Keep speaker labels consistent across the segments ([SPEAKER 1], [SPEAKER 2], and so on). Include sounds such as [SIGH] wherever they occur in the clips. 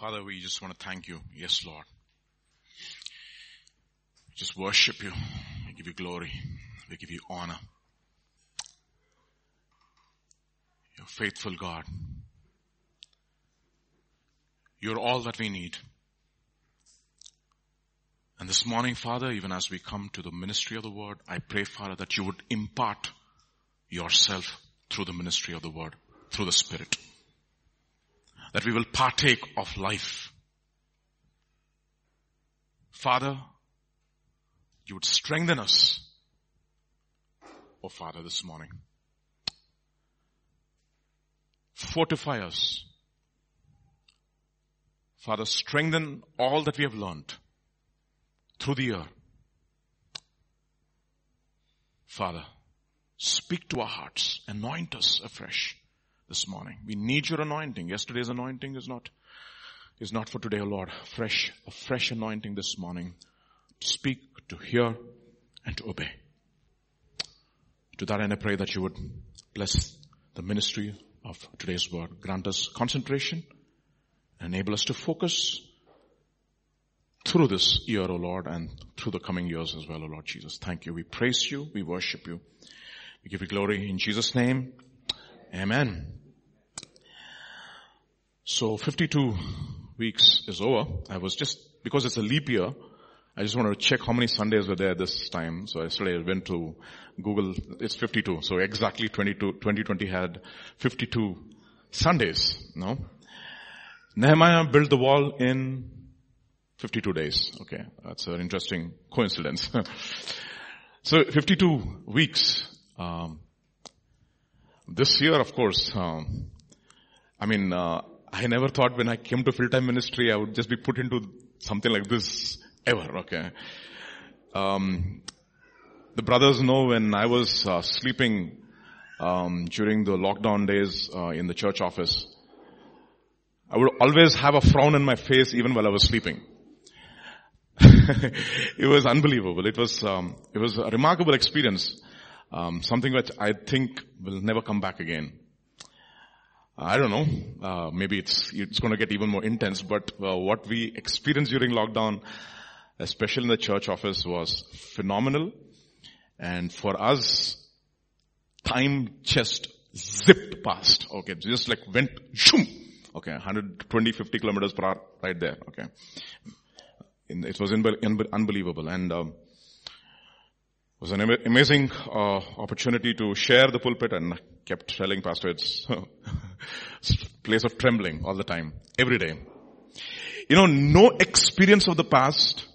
[SPEAKER 1] Father, we just want to thank you. Yes, Lord. Just worship you. We give you glory. We give you honor. You're faithful God. You're all that we need. And this morning, Father, even as we come to the ministry of the word, I pray, Father, that you would impart yourself through the ministry of the word, through the Spirit. That we will partake of life. Father, you would strengthen us, oh Father, this morning. Fortify us. Father, strengthen all that we have learned through the year. Father, speak to our hearts, anoint us afresh this morning. We need your anointing. Yesterday's anointing is not, is not for today, O Lord. Fresh, a fresh anointing this morning to speak, to hear, and to obey. To that end, I pray that you would bless the ministry of today's word. Grant us concentration, enable us to focus through this year, O Lord, and through the coming years as well, O Lord Jesus. Thank you. We praise you. We worship you. We give you glory in Jesus' name. Amen. So 52 weeks is over. I was just, because it's a leap year, I just wanted to check how many Sundays were there this time. So yesterday I went to Google, it's 52. So exactly 22, 2020 had 52 Sundays, no? Nehemiah built the wall in 52 days. Okay, that's an interesting coincidence. [LAUGHS] so 52 weeks. Um, this year, of course, um, I mean, uh, I never thought when I came to full-time ministry, I would just be put into something like this ever. Okay. Um, the brothers know when I was uh, sleeping um, during the lockdown days uh, in the church office, I would always have a frown in my face even while I was sleeping. [LAUGHS] it was unbelievable. It was, um, it was a remarkable experience. Um, something which I think will never come back again. I don't know. Uh, maybe it's it's going to get even more intense. But uh, what we experienced during lockdown, especially in the church office, was phenomenal. And for us, time just zipped past. Okay, just like went shoom. Okay, 120, 50 kilometers per hour right there. Okay, it was unbelievable and um, it was an amazing uh, opportunity to share the pulpit and kept telling pastor it's [LAUGHS] place of trembling all the time, every day. You know, no experience of the past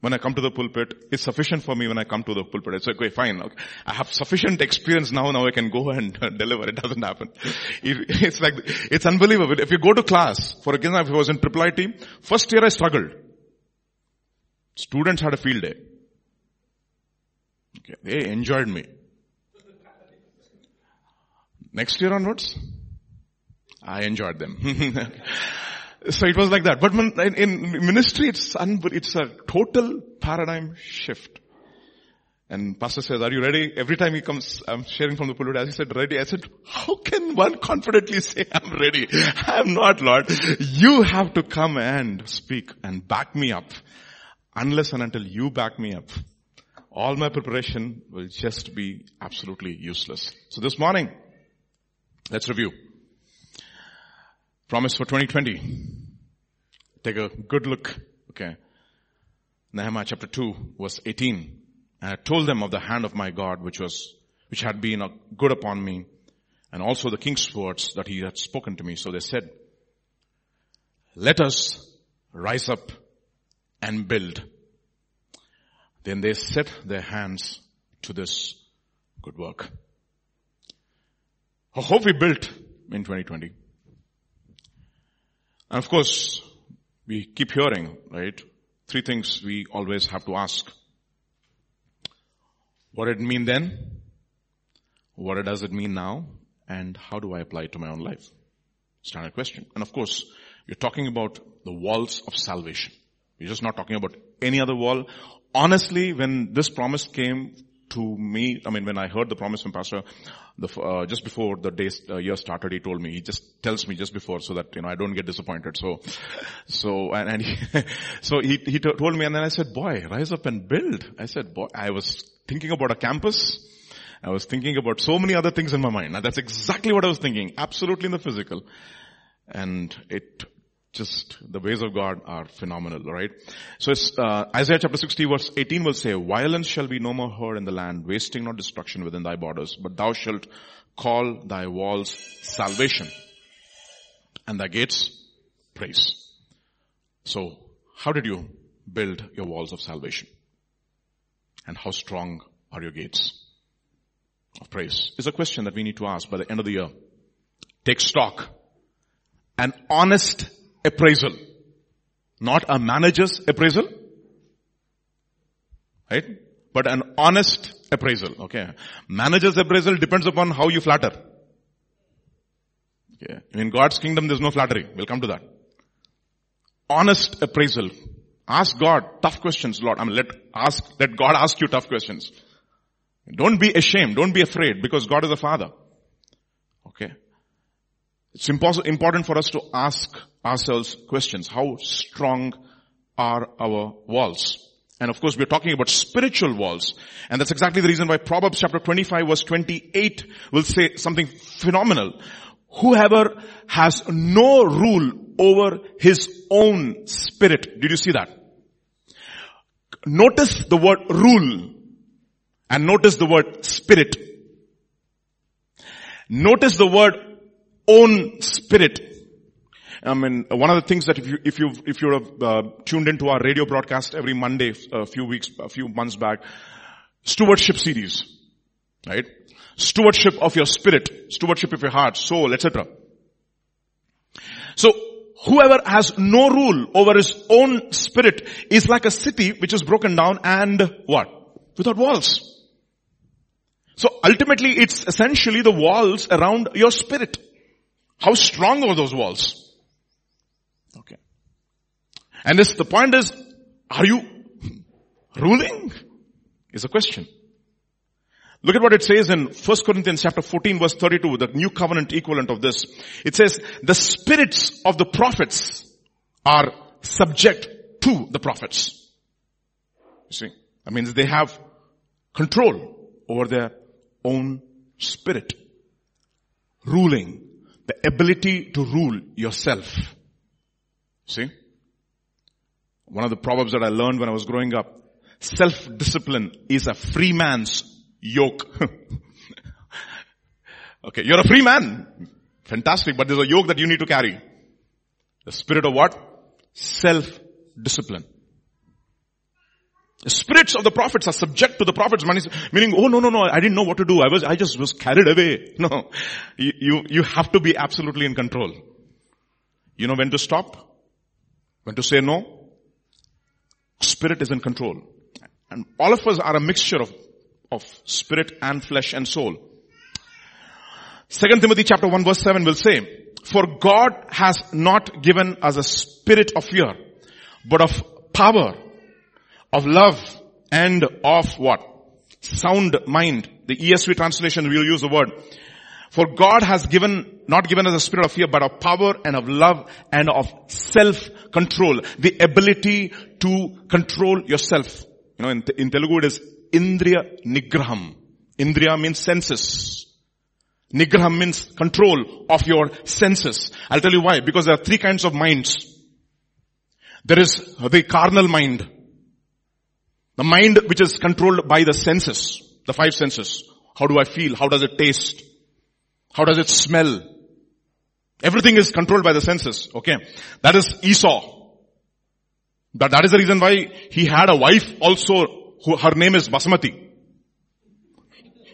[SPEAKER 1] when I come to the pulpit is sufficient for me when I come to the pulpit. It's okay, fine. Okay. I have sufficient experience now, now I can go and [LAUGHS] deliver. It doesn't happen. it's like, it's unbelievable. If you go to class, for example, if I was in triple IT, first year I struggled. Students had a field day. Okay, they enjoyed me. Next year onwards, I enjoyed them. [LAUGHS] so it was like that. But when, in ministry, it's, it's a total paradigm shift. And pastor says, are you ready? Every time he comes, I'm sharing from the pulpit, as he said, ready. I said, how can one confidently say I'm ready? [LAUGHS] I'm not Lord. You have to come and speak and back me up unless and until you back me up, all my preparation will just be absolutely useless. So this morning, let's review. Promise for 2020. Take a good look. Okay. Nehemiah chapter 2 verse 18. And I told them of the hand of my God which was, which had been uh, good upon me and also the king's words that he had spoken to me. So they said, let us rise up and build. Then they set their hands to this good work. Hope we built in 2020. And of course, we keep hearing, right? Three things we always have to ask. What did it mean then? What does it mean now? And how do I apply it to my own life? Standard question. And of course, you're talking about the walls of salvation. We're just not talking about any other wall. Honestly, when this promise came to me, I mean, when I heard the promise from Pastor, the, uh, just before the day, uh, year started, he told me, he just tells me just before so that, you know, I don't get disappointed. So, so, and, and he, [LAUGHS] so he, he t- told me and then I said, boy, rise up and build. I said, boy, I was thinking about a campus. I was thinking about so many other things in my mind. Now that's exactly what I was thinking. Absolutely in the physical. And it just the ways of God are phenomenal, right? So uh, Isaiah chapter 60 verse 18 will say, violence shall be no more heard in the land, wasting not destruction within thy borders, but thou shalt call thy walls salvation and thy gates praise. So how did you build your walls of salvation? And how strong are your gates of praise? Is a question that we need to ask by the end of the year. Take stock. An honest appraisal. Not a manager's appraisal. Right? But an honest appraisal. Okay. Manager's appraisal depends upon how you flatter. Okay. In God's kingdom there's no flattery. We'll come to that. Honest appraisal. Ask God tough questions, Lord. I mean, let ask, let God ask you tough questions. Don't be ashamed. Don't be afraid because God is a father. Okay. It's important for us to ask ourselves questions. How strong are our walls? And of course, we're talking about spiritual walls. And that's exactly the reason why Proverbs chapter 25 verse 28 will say something phenomenal. Whoever has no rule over his own spirit. Did you see that? Notice the word rule and notice the word spirit. Notice the word own spirit. I mean, one of the things that if you, if you, if you're uh, tuned into our radio broadcast every Monday, a few weeks, a few months back, stewardship series, right? Stewardship of your spirit, stewardship of your heart, soul, etc. So, whoever has no rule over his own spirit is like a city which is broken down and what? Without walls. So ultimately it's essentially the walls around your spirit. How strong are those walls? Okay. And this, the point is, are you ruling? Is a question. Look at what it says in 1 Corinthians chapter 14 verse 32, the new covenant equivalent of this. It says, the spirits of the prophets are subject to the prophets. You see, that means they have control over their own spirit. Ruling the ability to rule yourself. See? One of the proverbs that I learned when I was growing up, self-discipline is a free man's yoke. [LAUGHS] okay, you're a free man. Fantastic, but there's a yoke that you need to carry. The spirit of what? Self-discipline. The spirits of the prophets are subject to the prophets, meaning, oh no, no, no, I didn't know what to do. I was, I just was carried away. [LAUGHS] No. You, you, you have to be absolutely in control. You know when to stop? When to say no? Spirit is in control. And all of us are a mixture of, of spirit and flesh and soul. Second Timothy chapter 1 verse 7 will say, for God has not given us a spirit of fear, but of power, of love and of what? Sound mind. The ESV translation will use the word. For God has given, not given us a spirit of fear, but of power and of love and of self-control. The ability to control yourself. You know, in, in Telugu it is Indriya Nigraham. Indriya means senses. Nigraham means control of your senses. I'll tell you why. Because there are three kinds of minds. There is the carnal mind. The mind which is controlled by the senses, the five senses. How do I feel? How does it taste? How does it smell? Everything is controlled by the senses. Okay. That is Esau. That, that is the reason why he had a wife also who, her name is Basmati.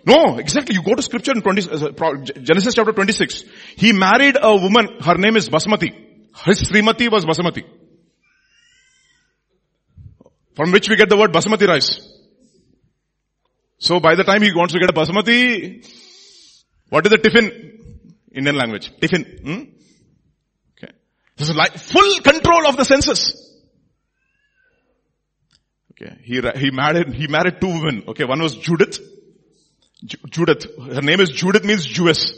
[SPEAKER 1] No, exactly. You go to scripture in 20, uh, Genesis chapter 26. He married a woman, her name is Basmati. His Srimati was Basmati. From which we get the word basmati rice. So by the time he wants to get a basmati, what is the tiffin? Indian language. Tiffin. Hmm? Okay. This is like full control of the senses. Okay. He, he married, he married two women. Okay. One was Judith. Ju- Judith. Her name is Judith means Jewess.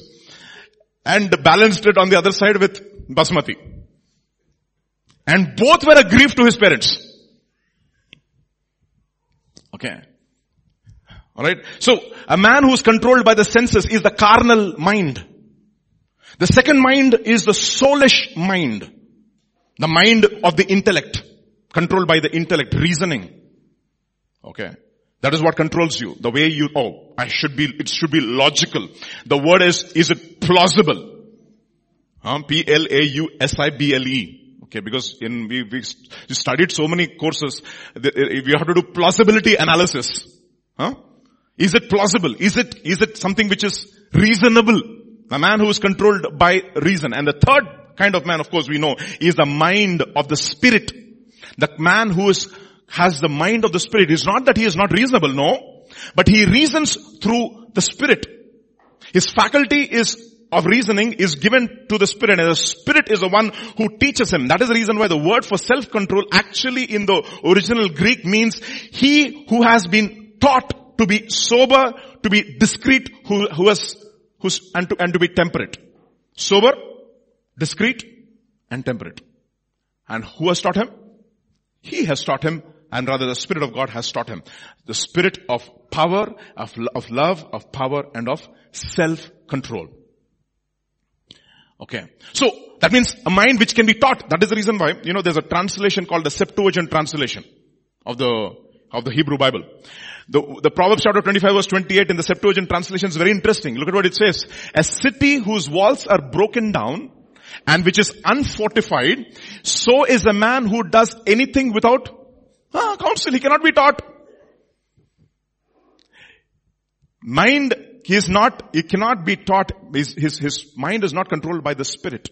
[SPEAKER 1] And balanced it on the other side with Basmati. And both were a grief to his parents. Okay. Alright. So, a man who is controlled by the senses is the carnal mind. The second mind is the soulish mind. The mind of the intellect. Controlled by the intellect, reasoning. Okay. That is what controls you. The way you, oh, I should be, it should be logical. The word is, is it plausible? Huh? P-L-A-U-S-I-B-L-E. Okay, because in, we, we studied so many courses, we have to do plausibility analysis. Huh? Is it plausible? Is it, is it something which is reasonable? A man who is controlled by reason. And the third kind of man, of course, we know, is the mind of the spirit. The man who is has the mind of the Spirit. is not that he is not reasonable, no. But he reasons through the Spirit. His faculty is of reasoning is given to the Spirit and the Spirit is the one who teaches him. That is the reason why the word for self-control actually in the original Greek means he who has been taught to be sober, to be discreet, who, who has, who's, and to, and to be temperate. Sober, discreet, and temperate. And who has taught him? He has taught him and rather the Spirit of God has taught him. The Spirit of power, of, of love, of power, and of self-control. Okay. So, that means a mind which can be taught. That is the reason why, you know, there's a translation called the Septuagint translation of the, of the Hebrew Bible. The, the Proverbs chapter 25 verse 28 in the Septuagint translation is very interesting. Look at what it says. A city whose walls are broken down and which is unfortified, so is a man who does anything without Ah, counsel, he cannot be taught. Mind, he is not, he cannot be taught, his, his, his mind is not controlled by the spirit.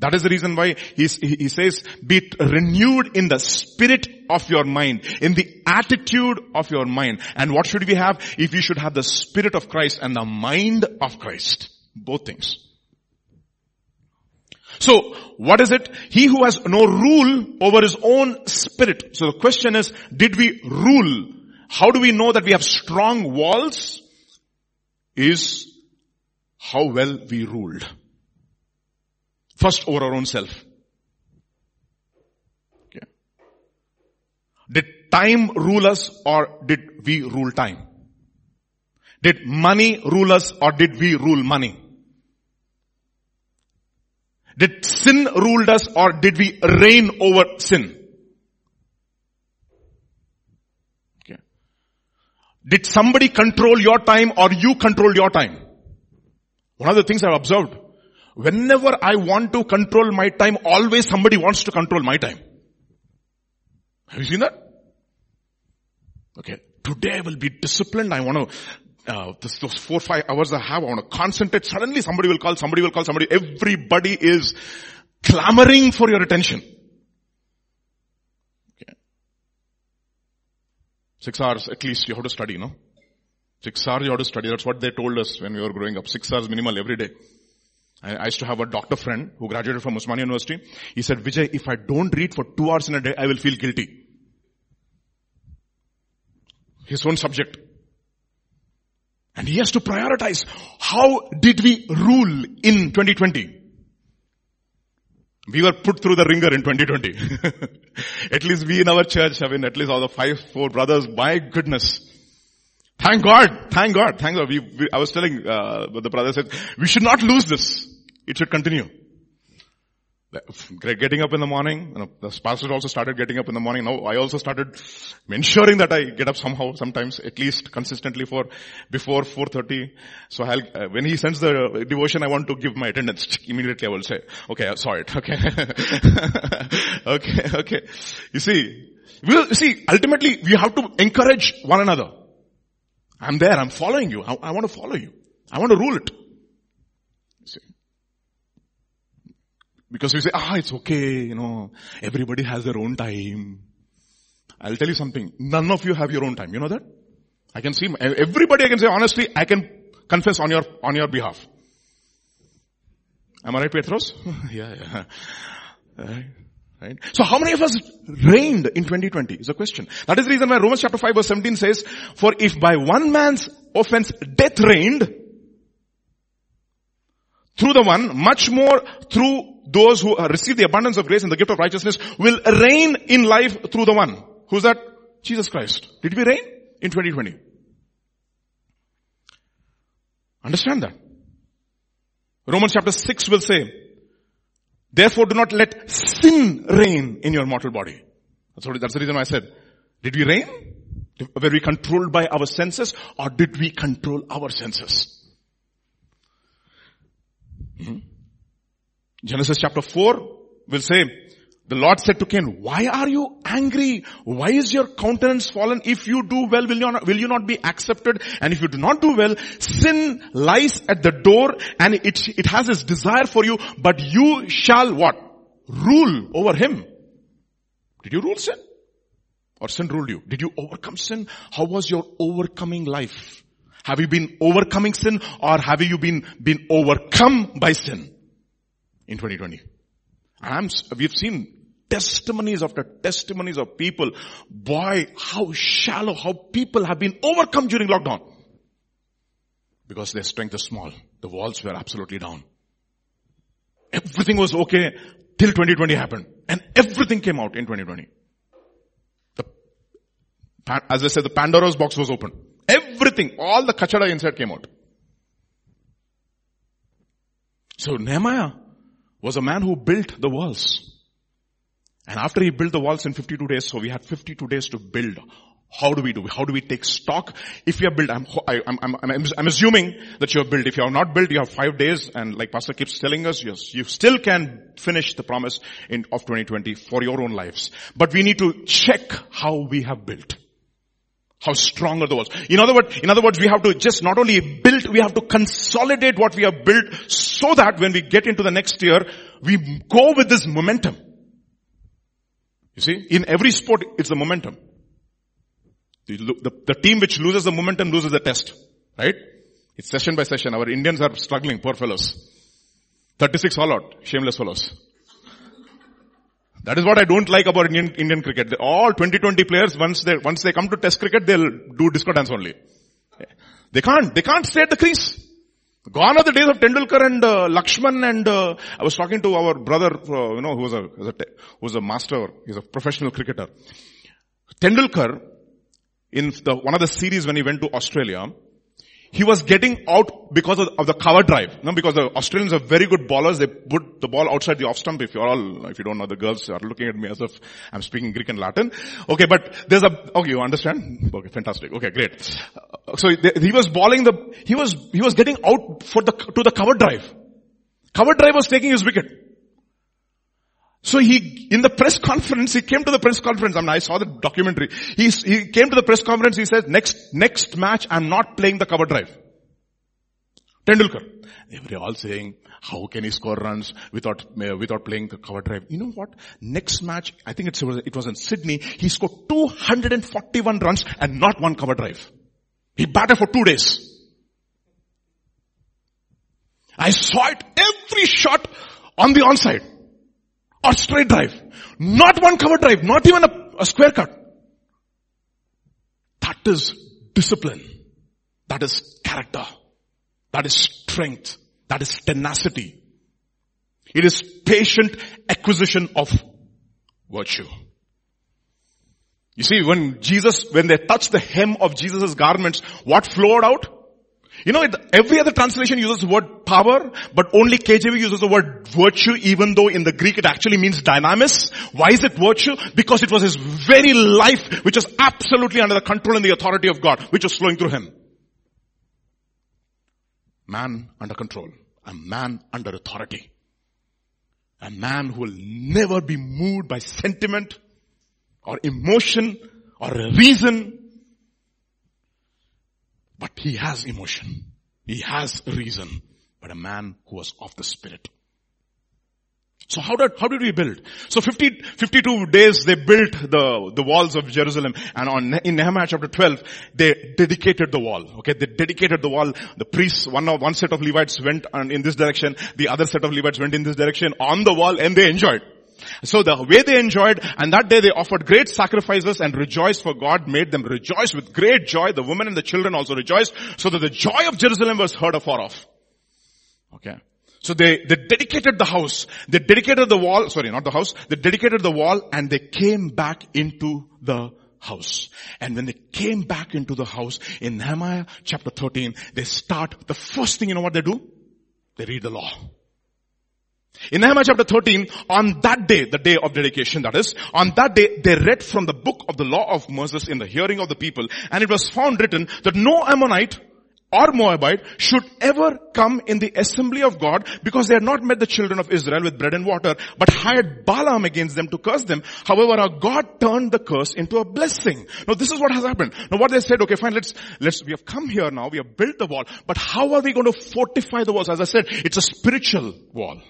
[SPEAKER 1] That is the reason why he, he says, be renewed in the spirit of your mind, in the attitude of your mind. And what should we have? If we should have the spirit of Christ and the mind of Christ. Both things. So, what is it? He who has no rule over his own spirit. So the question is, did we rule? How do we know that we have strong walls? Is how well we ruled. First over our own self. Okay. Did time rule us or did we rule time? Did money rule us or did we rule money? Did sin ruled us or did we reign over sin? Okay. Did somebody control your time or you control your time? One of the things I've observed, whenever I want to control my time, always somebody wants to control my time. Have you seen that? Okay. Today I will be disciplined. I want to uh, this, those four, five hours I have, I want to concentrate. Suddenly somebody will call, somebody will call, somebody, everybody is clamoring for your attention. Okay. Six hours at least you have to study, no? Six hours you have to study. That's what they told us when we were growing up. Six hours minimal every day. I, I used to have a doctor friend who graduated from Osmania University. He said, Vijay, if I don't read for two hours in a day, I will feel guilty. His own subject. And he has to prioritize. How did we rule in 2020? We were put through the ringer in 2020. [LAUGHS] at least we in our church have been at least all the five, four brothers. My goodness. Thank God. Thank God. Thank God. We, we, I was telling, uh, the brother said, we should not lose this. It should continue getting up in the morning, you know, the pastor also started getting up in the morning. Now I also started ensuring that I get up somehow, sometimes at least consistently for before 4.30. So I'll, uh, when he sends the devotion, I want to give my attendance. [LAUGHS] Immediately I will say, okay, I saw it. [LAUGHS] Okay. [LAUGHS] okay, okay. You see, we you see, ultimately we have to encourage one another. I'm there, I'm following you. I, I want to follow you. I want to rule it. Because we say, ah, it's okay, you know, everybody has their own time. I'll tell you something. None of you have your own time. You know that? I can see, everybody I can say honestly, I can confess on your, on your behalf. Am I right, Petros? [LAUGHS] yeah, yeah. Right. Right? So how many of us reigned in 2020 is a question. That is the reason why Romans chapter 5 verse 17 says, for if by one man's offense death reigned, through the one, much more through those who receive the abundance of grace and the gift of righteousness will reign in life through the one. Who's that? Jesus Christ. Did we reign in 2020? Understand that. Romans chapter 6 will say, therefore do not let sin reign in your mortal body. That's, what, that's the reason why I said, did we reign? Were we controlled by our senses or did we control our senses? Hmm? Genesis chapter 4 will say, the Lord said to Cain, why are you angry? Why is your countenance fallen? If you do well, will you, not, will you not be accepted? And if you do not do well, sin lies at the door and it, it has its desire for you, but you shall what? Rule over him. Did you rule sin? Or sin ruled you? Did you overcome sin? How was your overcoming life? Have you been overcoming sin or have you been, been overcome by sin in 2020? I'm, we've seen testimonies after testimonies of people. Boy, how shallow, how people have been overcome during lockdown. Because their strength is small. The walls were absolutely down. Everything was okay till 2020 happened. And everything came out in 2020. The, as I said, the Pandora's box was open. Everything, all the kachada inside came out. So Nehemiah was a man who built the walls. And after he built the walls in 52 days, so we had 52 days to build. How do we do? How do we take stock? If you have built, I'm, I'm, I'm, I'm, assuming that you have built. If you have not built, you have five days, and like Pastor keeps telling us, yes, you still can finish the promise in, of 2020 for your own lives. But we need to check how we have built. How strong are the walls? In other words, in other words, we have to just not only build, we have to consolidate what we have built so that when we get into the next year, we go with this momentum. You see, in every sport, it's the momentum. The, the, the team which loses the momentum loses the test. Right? It's session by session. Our Indians are struggling, poor fellows. 36 all out, shameless fellows. That is what I don't like about Indian, Indian cricket. All 2020 players, once they, once they come to test cricket, they'll do disco dance only. They can't, they can't stay at the crease. Gone are the days of Tendulkar and uh, Lakshman and uh, I was talking to our brother, uh, you know, who was a, who was a master, he's a professional cricketer. Tendulkar, in the, one of the series when he went to Australia, he was getting out because of, of the cover drive. No, because the Australians are very good bowlers. They put the ball outside the off stump. If you're all, if you don't know, the girls are looking at me as if I'm speaking Greek and Latin. Okay, but there's a, okay, you understand? Okay, fantastic. Okay, great. Uh, so he was bowling the, he was, he was getting out for the, to the cover drive. Cover drive was taking his wicket. So he, in the press conference, he came to the press conference. I mean, I saw the documentary. He, he came to the press conference. He said, next, next match, I'm not playing the cover drive. Tendulkar. They were all saying, how can he score runs without, uh, without playing the cover drive? You know what? Next match, I think it was, it was in Sydney, he scored 241 runs and not one cover drive. He batted for two days. I saw it every shot on the onside or straight drive. Not one cover drive, not even a, a square cut. That is discipline. That is character. That is strength. That is tenacity. It is patient acquisition of virtue. You see, when Jesus, when they touched the hem of Jesus' garments, what flowed out? You know, every other translation uses the word power, but only KJV uses the word virtue, even though in the Greek it actually means dynamis. Why is it virtue? Because it was his very life, which was absolutely under the control and the authority of God, which was flowing through him. Man under control. A man under authority. A man who will never be moved by sentiment or emotion or reason but he has emotion. He has reason. But a man who was of the spirit. So how did, how did we build? So 50, 52 days they built the, the walls of Jerusalem and on, in Nehemiah chapter 12, they dedicated the wall. Okay, they dedicated the wall. The priests, one one set of Levites went in this direction, the other set of Levites went in this direction on the wall and they enjoyed. So the way they enjoyed, and that day they offered great sacrifices and rejoiced for God made them rejoice with great joy. The women and the children also rejoiced so that the joy of Jerusalem was heard afar off. Okay. So they, they dedicated the house. They dedicated the wall, sorry, not the house. They dedicated the wall and they came back into the house. And when they came back into the house in Nehemiah chapter 13, they start, the first thing you know what they do? They read the law. In Nehemiah chapter 13, on that day, the day of dedication that is, on that day they read from the book of the law of Moses in the hearing of the people and it was found written that no Ammonite or Moabite should ever come in the assembly of God because they had not met the children of Israel with bread and water, but hired Balaam against them to curse them. However, our God turned the curse into a blessing. Now this is what has happened. Now what they said, okay fine, let's, let's, we have come here now, we have built the wall, but how are we going to fortify the walls? As I said, it's a spiritual wall.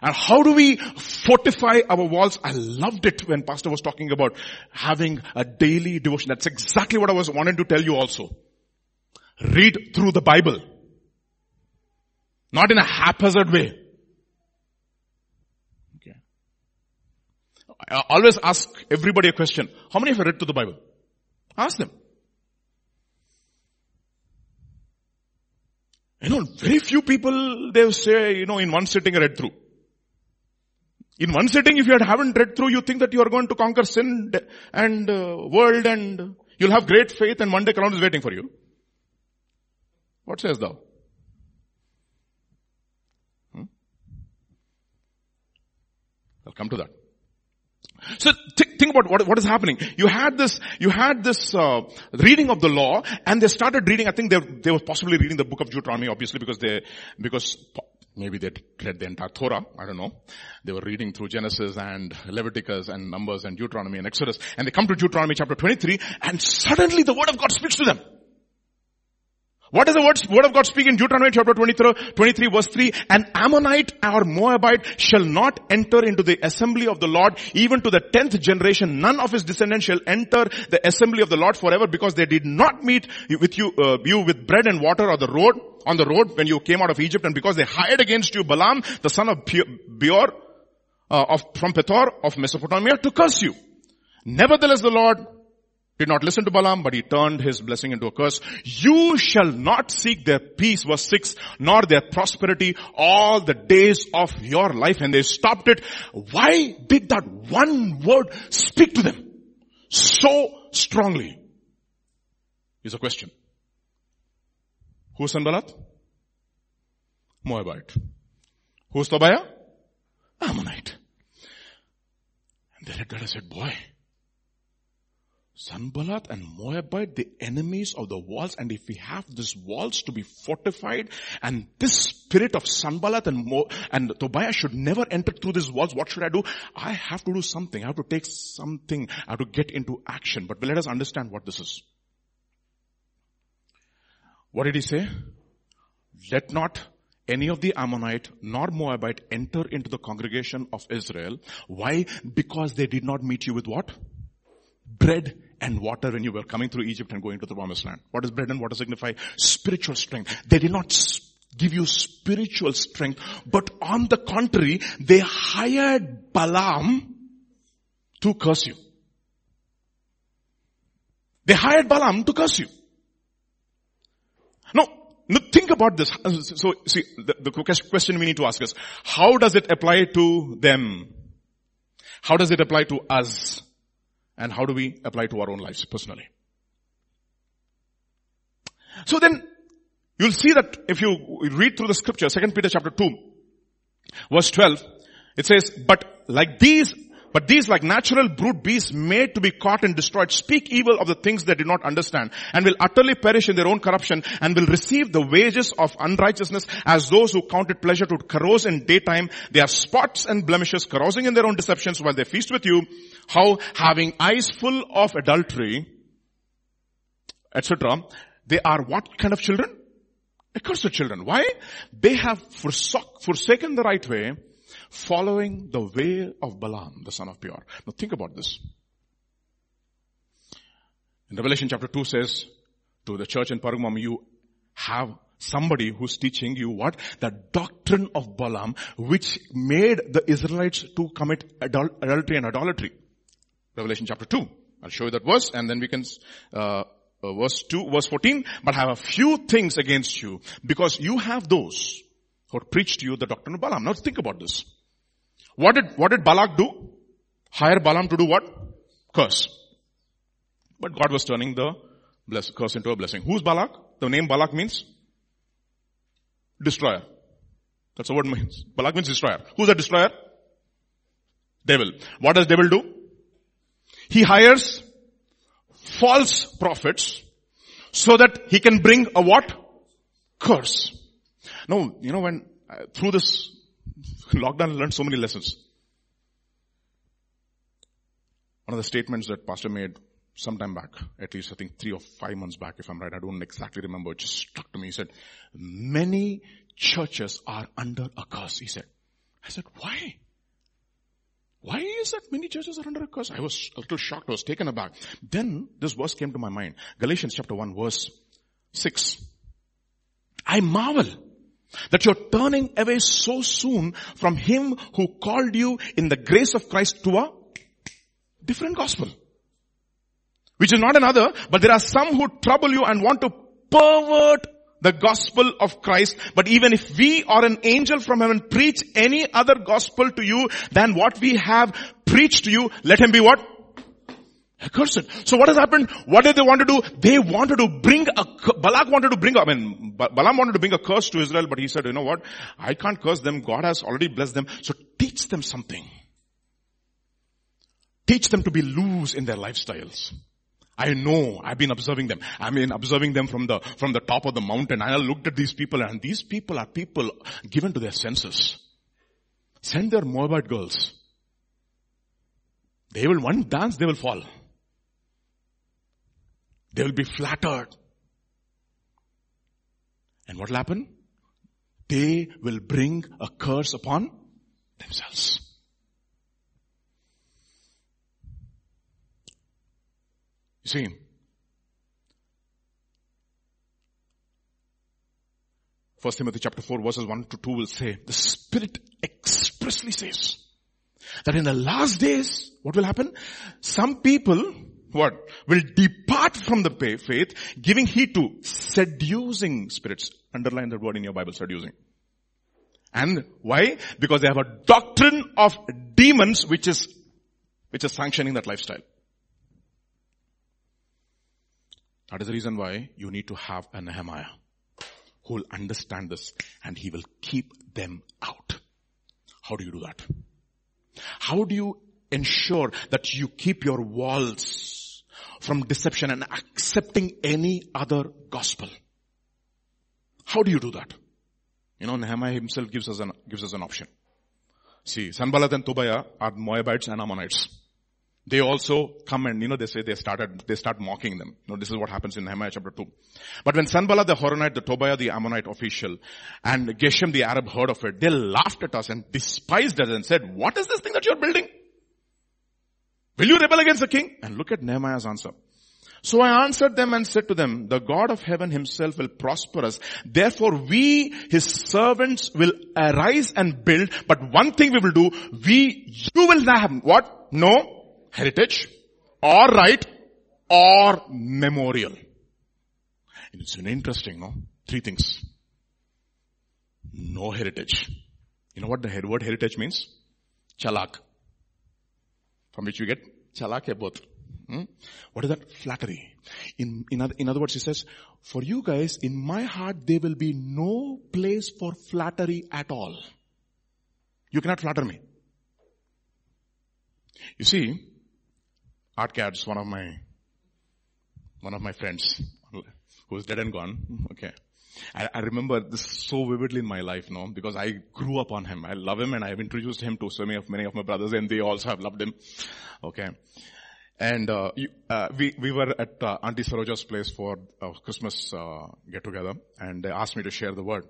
[SPEAKER 1] And how do we fortify our walls? I loved it when pastor was talking about having a daily devotion. That's exactly what I was wanting to tell you also. Read through the Bible. Not in a haphazard way. Okay. I always ask everybody a question. How many you read through the Bible? Ask them. You know, very few people, they say, you know, in one sitting read through. In one sitting, if you haven't read through, you think that you are going to conquer sin and uh, world and you'll have great faith and one day crown is waiting for you. What says thou? Hmm? I'll come to that. So th- think about what, what is happening. You had this, you had this uh, reading of the law, and they started reading. I think they they were possibly reading the book of Deuteronomy, obviously, because they because maybe they read the entire Torah. I don't know. They were reading through Genesis and Leviticus and Numbers and Deuteronomy and Exodus, and they come to Deuteronomy chapter 23, and suddenly the word of God speaks to them. What does the word, word of God speak in Deuteronomy chapter 23, 23 verse 3? An Ammonite or Moabite shall not enter into the assembly of the Lord even to the tenth generation. None of his descendants shall enter the assembly of the Lord forever because they did not meet with you, uh, you with bread and water or the road, on the road when you came out of Egypt and because they hired against you Balaam, the son of Beor, uh, of, from Pethor of Mesopotamia to curse you. Nevertheless the Lord did not listen to Balaam, but he turned his blessing into a curse. You shall not seek their peace, verse 6, nor their prosperity all the days of your life. And they stopped it. Why did that one word speak to them so strongly? Is a question. Who's Sanballat? Moabite. Who's Tobiah? Ammonite. And that and said, boy, Sanballat and Moabite, the enemies of the walls. And if we have these walls to be fortified and this spirit of Sanballat and, Mo, and Tobiah should never enter through these walls, what should I do? I have to do something. I have to take something. I have to get into action. But let us understand what this is. What did he say? Let not any of the Ammonite nor Moabite enter into the congregation of Israel. Why? Because they did not meet you with what? Bread and water when you were coming through Egypt and going to the promised land. What does bread and water signify? Spiritual strength. They did not give you spiritual strength, but on the contrary, they hired Balaam to curse you. They hired Balaam to curse you. No, no, think about this. Uh, so, see, the, the question we need to ask is, how does it apply to them? How does it apply to us? And how do we apply to our own lives personally. So then you'll see that if you read through the scripture, 2 Peter chapter 2, verse 12, it says, but like these but these like natural brute beasts made to be caught and destroyed speak evil of the things they did not understand and will utterly perish in their own corruption and will receive the wages of unrighteousness as those who count it pleasure to carouse in daytime. They are spots and blemishes carousing in their own deceptions while they feast with you. How having eyes full of adultery, etc. They are what kind of children? Accursed children. Why? They have forsaken the right way following the way of Balaam, the son of Beor. Now think about this. In Revelation chapter 2 says to the church in Pergamum, you have, somebody who's teaching you what? The doctrine of Balaam, which made the Israelites to commit adultery and idolatry. Revelation chapter 2. I'll show you that verse and then we can, uh, uh, verse 2, verse 14, but I have a few things against you because you have those who preach to you the doctrine of Balaam. Now think about this. What did, what did Balak do? Hire Balaam to do what? Curse. But God was turning the bless, curse into a blessing. Who's Balak? The name Balak means destroyer. That's what it means. Balak means destroyer. Who's the destroyer? Devil. What does devil do? He hires false prophets so that he can bring a what? Curse. Now, you know when, uh, through this lockdown learned so many lessons. One of the statements that pastor made some time back, at least I think three or five months back if I'm right, I don't exactly remember, it just struck to me. He said, many churches are under a curse, he said. I said, why? Why is that many churches are under a curse? I was a little shocked. I was taken aback. Then this verse came to my mind. Galatians chapter 1 verse 6. I marvel that you're turning away so soon from him who called you in the grace of Christ to a different gospel. Which is not another, but there are some who trouble you and want to pervert the gospel of Christ. But even if we or an angel from heaven preach any other gospel to you than what we have preached to you, let him be what? Accursed. So what has happened? What did they want to do? They wanted to bring a, Balak wanted to bring, I mean, Balaam wanted to bring a curse to Israel, but he said, you know what? I can't curse them. God has already blessed them. So teach them something. Teach them to be loose in their lifestyles. I know, I've been observing them. I mean, observing them from the, from the top of the mountain. I looked at these people and these people are people given to their senses. Send their Moabite girls. They will, one dance, they will fall. They will be flattered. And what will happen? They will bring a curse upon themselves. You see, First Timothy chapter 4 verses 1 to 2 will say, the Spirit expressly says that in the last days, what will happen? Some people, what? Will depart from the faith, giving heed to seducing spirits. Underline that word in your Bible, seducing. And why? Because they have a doctrine of demons which is, which is sanctioning that lifestyle. That is the reason why you need to have a Nehemiah who will understand this and he will keep them out. How do you do that? How do you ensure that you keep your walls from deception and accepting any other gospel? How do you do that? You know, Nehemiah himself gives us an, gives us an option. See, Sanballat and Tobiah are Moabites and Ammonites they also come and, you know, they say they started, they start mocking them. You know, this is what happens in Nehemiah chapter 2. But when Sanballat the Horonite, the Tobiah the Ammonite official, and Geshem the Arab heard of it, they laughed at us and despised us and said, what is this thing that you're building? Will you rebel against the king? And look at Nehemiah's answer. So I answered them and said to them, the God of heaven himself will prosper us. Therefore we, his servants will arise and build, but one thing we will do, we, you will not have, what? No heritage or right or memorial. And it's interesting, no? Three things. No heritage. You know what the word heritage means? Chalak. From which we get chalak both. Hmm? What is that? Flattery. In, in, other, in other words, he says, for you guys, in my heart, there will be no place for flattery at all. You cannot flatter me. You see, Art Katz one of my, one of my friends who's dead and gone. Okay. I, I, remember this so vividly in my life, no, because I grew up on him. I love him and I have introduced him to so many of, many of my brothers and they also have loved him. Okay. And, uh, you, uh, we, we were at, uh, Auntie Saroja's place for a Christmas, uh, get together and they asked me to share the word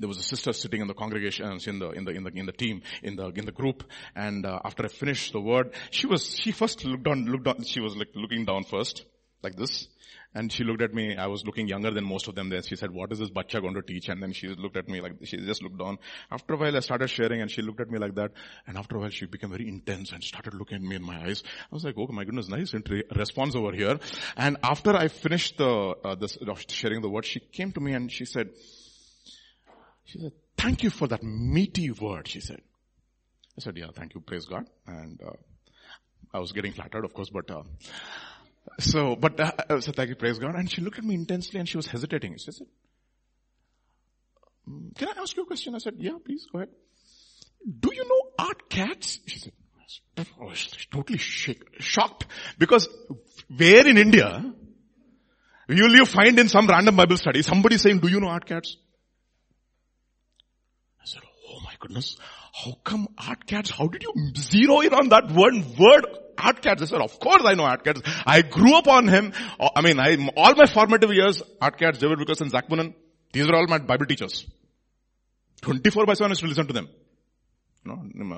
[SPEAKER 1] there was a sister sitting in the congregation in the in the in the in the team in the in the group and uh, after i finished the word she was she first looked on looked on she was like looking down first like this. And she looked at me, I was looking younger than most of them there. She said, what is this bacha going to teach? And then she looked at me like, she just looked down. After a while I started sharing and she looked at me like that. And after a while she became very intense and started looking at me in my eyes. I was like, oh my goodness, nice response over here. And after I finished the, uh, this, sharing the word, she came to me and she said, she said, thank you for that meaty word, she said. I said, yeah, thank you, praise God. And, uh, I was getting flattered, of course, but, uh, so, but, uh, so thank you, praise God. And she looked at me intensely and she was hesitating. She said, mm, can I ask you a question? I said, yeah, please, go ahead. Do you know Art Katz? She said, oh, I was totally shocked because where in India will you find in some random Bible study somebody saying, do you know Art Katz? I said, oh my goodness, how come Art Katz? How did you zero in on that one word Art Katz. I said, of course I know Art Katz. I grew up on him. Oh, I mean, I, all my formative years, Art Katz, David Wilkerson, Zac Poonen, these are all my Bible teachers. 24 by 7 I to listen to them. Know,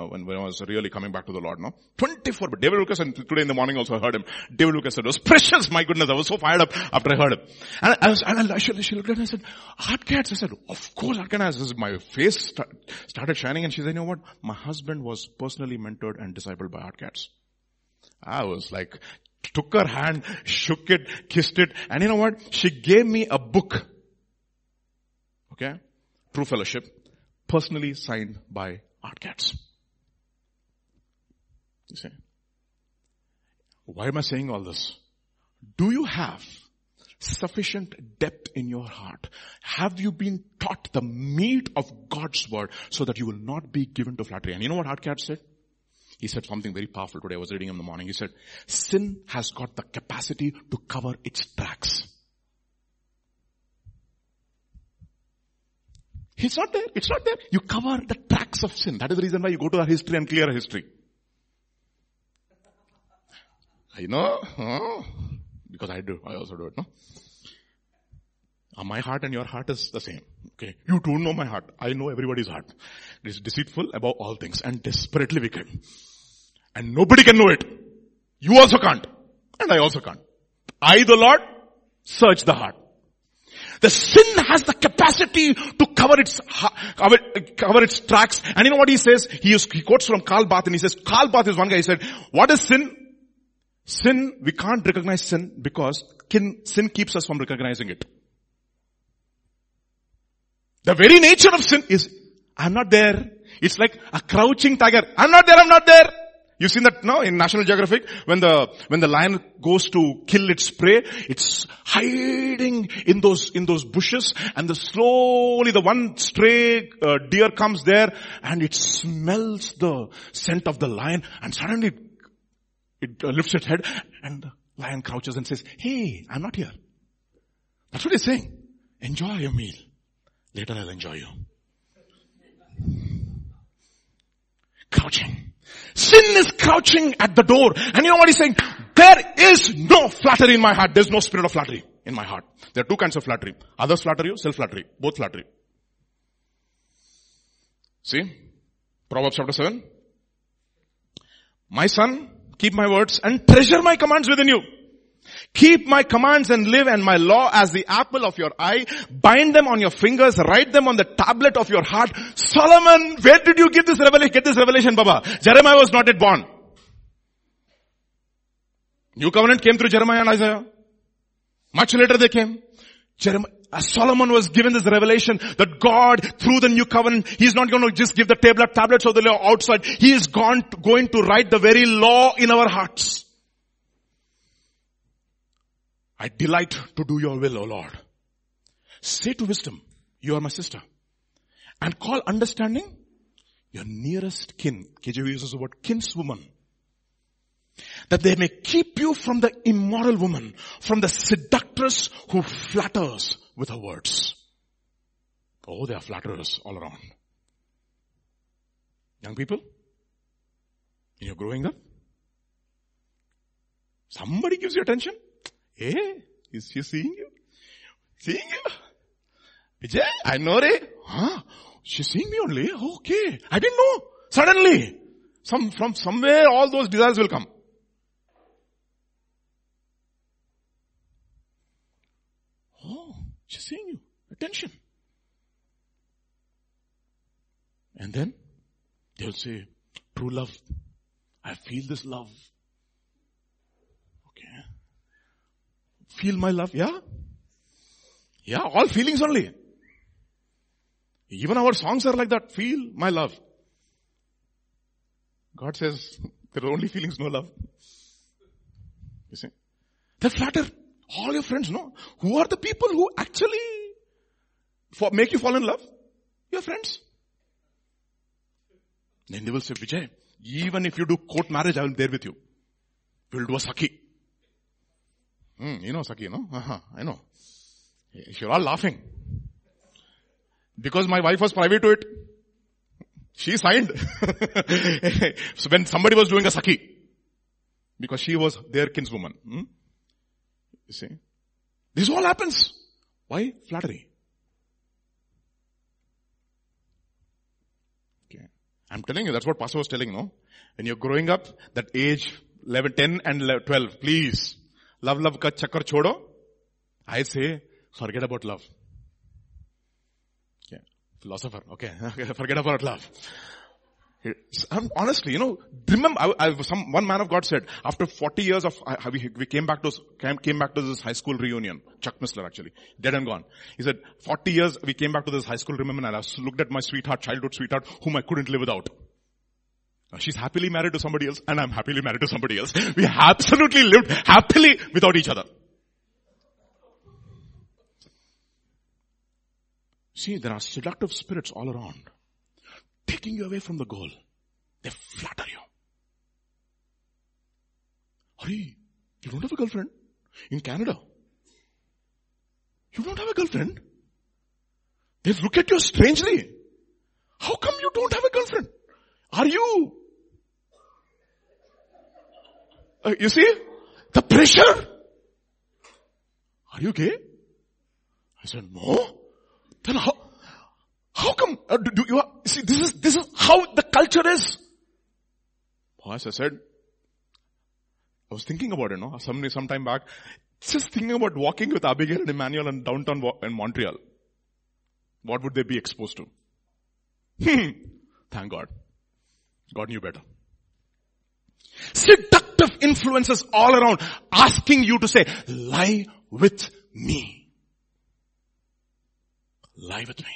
[SPEAKER 1] when, when I was really coming back to the Lord, no? 24, but David Wilkerson, today in the morning also I heard him. David Lucas said, it was precious, my goodness, I was so fired up after I heard him. And I was, and I, she, she looked at me and said, Art Katz. I said, of course Art Katz. My face start, started shining and she said, you know what? My husband was personally mentored and discipled by Art Katz. I was like, took her hand, shook it, kissed it, and you know what? She gave me a book. Okay? True Fellowship. Personally signed by Art Katz. You see? Why am I saying all this? Do you have sufficient depth in your heart? Have you been taught the meat of God's word so that you will not be given to flattery? And you know what Art Katz said? He said something very powerful today. I was reading him in the morning. He said, sin has got the capacity to cover its tracks. It's not there. It's not there. You cover the tracks of sin. That is the reason why you go to our history and clear history. I know, because I do. I also do it, no? Uh, my heart and your heart is the same. Okay. You don't know my heart. I know everybody's heart. It is deceitful above all things and desperately wicked. And nobody can know it. You also can't. And I also can't. I, the Lord, search the heart. The sin has the capacity to cover its, cover, cover its tracks. And you know what he says? He, is, he quotes from Karl Barth and he says, Karl Barth is one guy, he said, what is sin? Sin, we can't recognize sin because sin keeps us from recognizing it. The very nature of sin is, I'm not there. It's like a crouching tiger. I'm not there, I'm not there. You've seen that now in National Geographic when the, when the lion goes to kill its prey, it's hiding in those, in those bushes and the slowly the one stray uh, deer comes there and it smells the scent of the lion and suddenly it uh, lifts its head and the lion crouches and says, hey, I'm not here. That's what he's saying. Enjoy your meal. Later I'll enjoy you. Crouching. Sin is crouching at the door. And you know what he's saying? There is no flattery in my heart. There's no spirit of flattery in my heart. There are two kinds of flattery. Others flatter you, self-flattery. Both flattery. See? Proverbs chapter 7. My son, keep my words and treasure my commands within you. Keep my commands and live and my law as the apple of your eye. Bind them on your fingers. Write them on the tablet of your heart. Solomon, where did you give this revelation? Get this revelation, Baba. Jeremiah was not yet born. New covenant came through Jeremiah and Isaiah. Much later they came. Jeremiah, uh, Solomon was given this revelation that God, through the new covenant, He's not going to just give the tablet, tablets of the law outside. He is gone going to write the very law in our hearts. I delight to do your will, O Lord. Say to wisdom, you are my sister. And call understanding your nearest kin. KJV uses the word kinswoman. That they may keep you from the immoral woman, from the seductress who flatters with her words. Oh, there are flatterers all around. Young people, you're growing up, somebody gives you attention, Hey, is she seeing you? Seeing you? Vijay, I know it. Huh? She's seeing me only. Okay. I didn't know. Suddenly. Some, from somewhere all those desires will come. Oh, she's seeing you. Attention. And then they'll say, true love. I feel this love. Feel my love. Yeah. Yeah. All feelings only. Even our songs are like that. Feel my love. God says there are only feelings, no love. You see? They flatter all your friends, no? Who are the people who actually for, make you fall in love? Your friends. Then they will say, Vijay, even if you do court marriage, I will be there with you. We will do a saki. Hmm, you know saki, no? Uh-huh, I know. You're all laughing. Because my wife was privy to it. She signed. [LAUGHS] so when somebody was doing a saki, because she was their kinswoman. Hmm? You see? This all happens. Why? Flattery. Okay. I'm telling you, that's what Pastor was telling, no? When you're growing up, that age 11, 10 and 12, please. Love, love ka chakar chodo. I say, forget about love. Okay. Philosopher, okay. [LAUGHS] forget about love. I'm, honestly, you know, remember, I, I, some, one man of God said, after 40 years of, I, we, we came back to, came, came back to this high school reunion, Chuck Missler actually, dead and gone. He said, 40 years we came back to this high school reunion and I looked at my sweetheart, childhood sweetheart, whom I couldn't live without. She's happily married to somebody else and I'm happily married to somebody else. We absolutely lived happily without each other. See, there are seductive spirits all around taking you away from the goal. They flatter you. Hurry, you don't have a girlfriend in Canada. You don't have a girlfriend. They look at you strangely. How come you don't have a girlfriend? Are you? Uh, you see? The pressure. Are you gay? I said, no. Then how, how come, uh, do, do you, see this is, this is how the culture is. As I said, I was thinking about it, no? Some, some time back, just thinking about walking with Abigail and Emmanuel in downtown in Montreal. What would they be exposed to? Hmm. Thank God. God knew better. Seductive influences all around asking you to say, lie with me. Lie with me.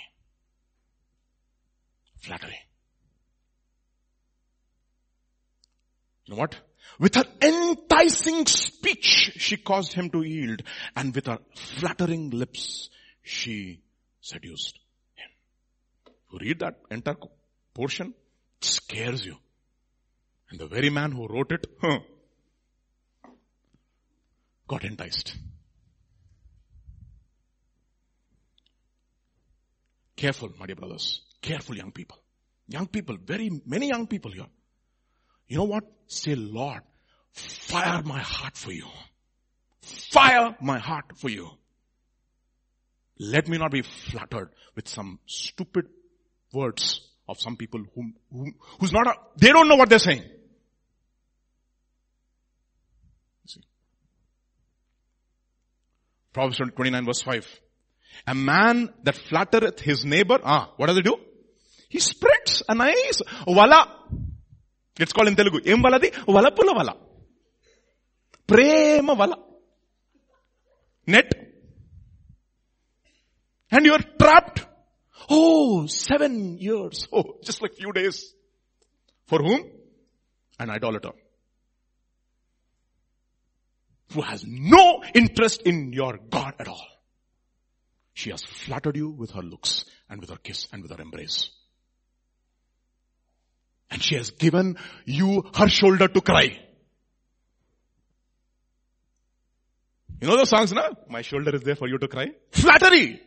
[SPEAKER 1] Flattery. You know what? With her enticing speech, she caused him to yield. And with her flattering lips, she seduced him. You read that entire portion, it scares you. And the very man who wrote it, huh, got enticed. Careful, my dear brothers. Careful young people. Young people, very many young people here. You know what? Say, Lord, fire my heart for you. Fire my heart for you. Let me not be flattered with some stupid words of some people whom, whom who's not a, they don't know what they're saying. See. Proverbs 29 verse 5. A man that flattereth his neighbor, ah, what does he do? He spreads a nice wala. It's called in Telugu. Em waladi? Walapula wala. Prema wala. Net. And you are trapped. Oh, seven years. Oh, just like few days. For whom? An idolater. Who has no interest in your God at all. She has flattered you with her looks and with her kiss and with her embrace. And she has given you her shoulder to cry. You know those songs, na? My shoulder is there for you to cry. Flattery!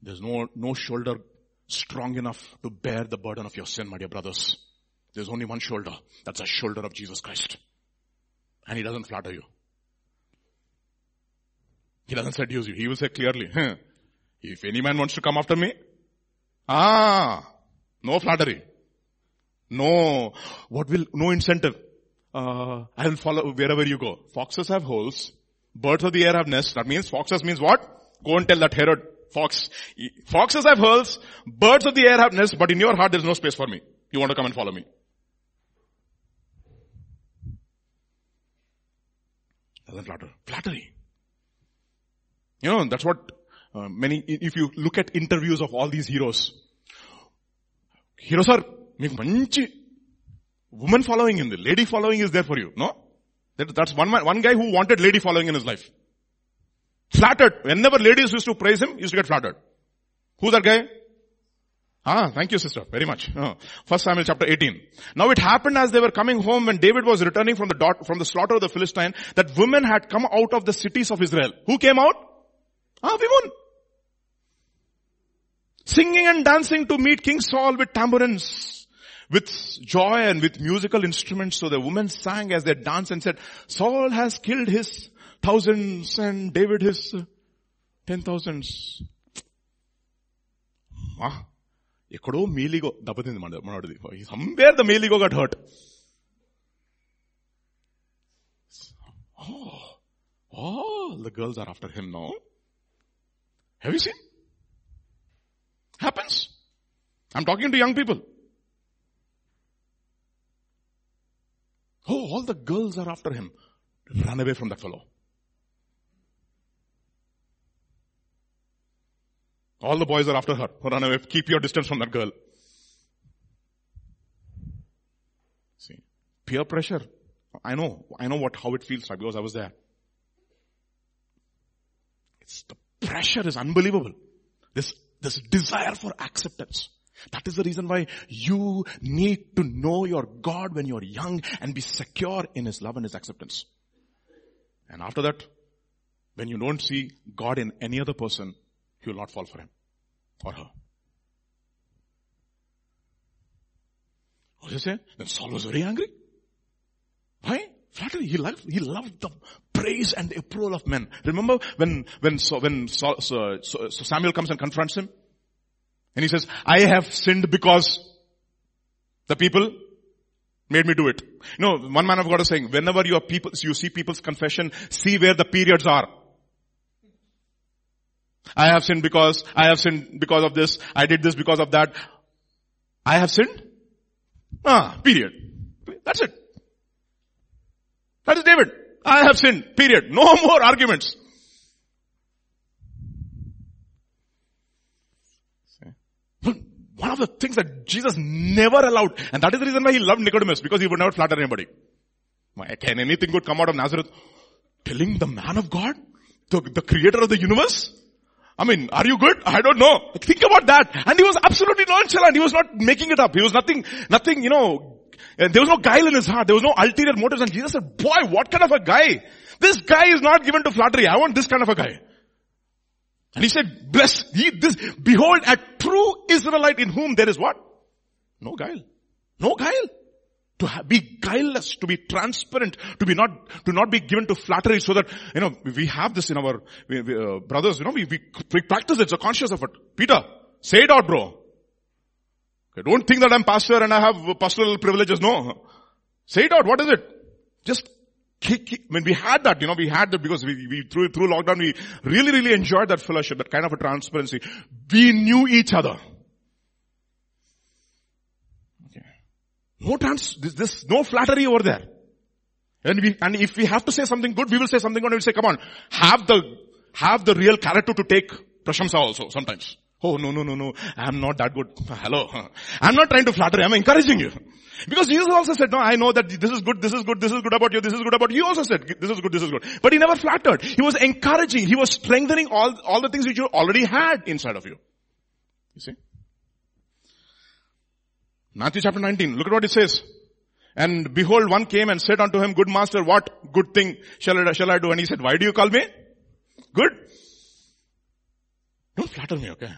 [SPEAKER 1] There's no, no shoulder strong enough to bear the burden of your sin, my dear brothers. There's only one shoulder. That's the shoulder of Jesus Christ. And he doesn't flatter you. He doesn't seduce you. He will say clearly, huh, if any man wants to come after me, ah, no flattery. No, what will, no incentive. uh, I will follow wherever you go. Foxes have holes. Birds of the air have nests. That means foxes means what? Go and tell that Herod fox. Foxes have holes. Birds of the air have nests. But in your heart there is no space for me. You want to come and follow me. Doesn't flatter. Flattery. You know, that's what uh, many, if you look at interviews of all these heroes, heroes are, మీకు మంచి woman following in the lady following is there for you, no? That, that's one man, one guy who wanted lady following in his life. Flattered. Whenever ladies used to praise him, he used to get flattered. Who's that guy? Ah, thank you sister, very much. Oh. First Samuel chapter 18. Now it happened as they were coming home when David was returning from the dot, from the slaughter of the Philistine that women had come out of the cities of Israel. Who came out? Ah, women. Singing and dancing to meet King Saul with tambourines, with joy and with musical instruments. So the women sang as they danced and said, Saul has killed his thousands and David his ten thousands. Ah, ఎక్కడో మేలిగో దెబ్బతింది మన మనోడిది somewhere the మేలిగో got hurt Oh, all the girls are after him now. Have you seen? Happens. I'm talking to young people. Oh, all the girls are after him. Run away from that fellow. All the boys are after her. Run away. Keep your distance from that girl. See, peer pressure. I know, I know what, how it feels like because I was there. It's the pressure is unbelievable. This, this desire for acceptance. That is the reason why you need to know your God when you're young and be secure in His love and His acceptance. And after that, when you don't see God in any other person, you will not fall for Him or her. What you say? Then Saul was very angry. Why? Flattery. He loved, he loved the praise and the approval of men. Remember when, when, when Samuel comes and confronts him? And he says, I have sinned because the people made me do it. You know, one man of God is saying, whenever you are people, you see people's confession, see where the periods are. I have sinned because, I have sinned because of this, I did this because of that. I have sinned? Ah, period. That's it. That is David. I have sinned. Period. No [LAUGHS] more arguments. One of the things that Jesus never allowed, and that is the reason why he loved Nicodemus, because he would never flatter anybody. Can anything good come out of Nazareth? Telling the man of God, the, the creator of the universe? I mean, are you good? I don't know. Think about that. And he was absolutely nonchalant. He was not making it up. He was nothing, nothing, you know, there was no guile in his heart. There was no ulterior motives. And Jesus said, boy, what kind of a guy? This guy is not given to flattery. I want this kind of a guy. And he said, bless ye this, behold a true Israelite in whom there is what? No guile. No guile. To be guileless, to be transparent, to be not, to not be given to flattery so that, you know, we have this in our, we, we, uh, brothers, you know, we, we, we practice it, so conscious of it. Peter, say it out bro. Okay, don't think that I'm pastor and I have pastoral privileges. No. Say it out. What is it? Just when we had that, you know, we had that because we, we through, through lockdown, we really, really enjoyed that fellowship, that kind of a transparency. We knew each other. No trans, this, this, no flattery over there. And we, and if we have to say something good, we will say something good and we say, come on, have the, have the real character to take prashamsa also sometimes. Oh, no, no, no, no. I'm not that good. [LAUGHS] Hello. I'm not trying to flatter you. I'm encouraging you. Because Jesus also said, no, I know that this is good, this is good, this is good about you, this is good about you. He also said, this is good, this is good. But he never flattered. He was encouraging. He was strengthening all, all the things which you already had inside of you. You see? Matthew chapter 19. Look at what it says. And behold, one came and said unto him, good master, what good thing shall I, shall I do? And he said, why do you call me? Good. Don't flatter me, okay?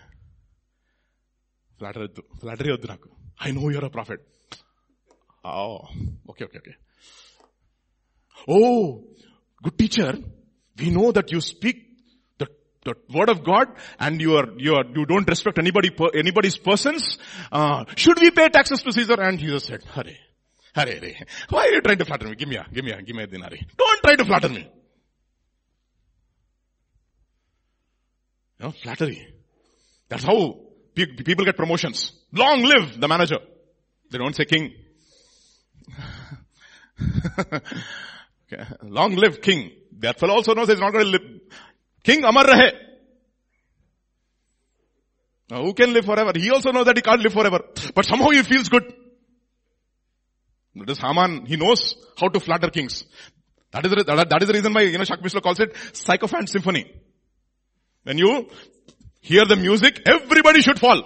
[SPEAKER 1] Flatter, flattery I know you're a prophet. Oh, okay, okay, okay. Oh, good teacher, we know that you speak the word of God and you are, you are, you don't respect anybody, anybody's persons. Uh, should we pay taxes to Caesar? And Jesus said, hurry. hurry, hare. Why are you trying to flatter me? Give me a, give me a, give me a dinari. Don't try to flatter me. You know, flattery. That's how people get promotions. Long live the manager. They don't say king. [LAUGHS] okay. Long live king. That fellow also knows he's not going to live. King Amar Rahe. Now, who can live forever? He also knows that he can't live forever. But somehow he feels good. This Haman, he knows how to flatter kings. That is, the, that is the reason why, you know, Missler calls it sycophant symphony. When you hear the music, everybody should fall.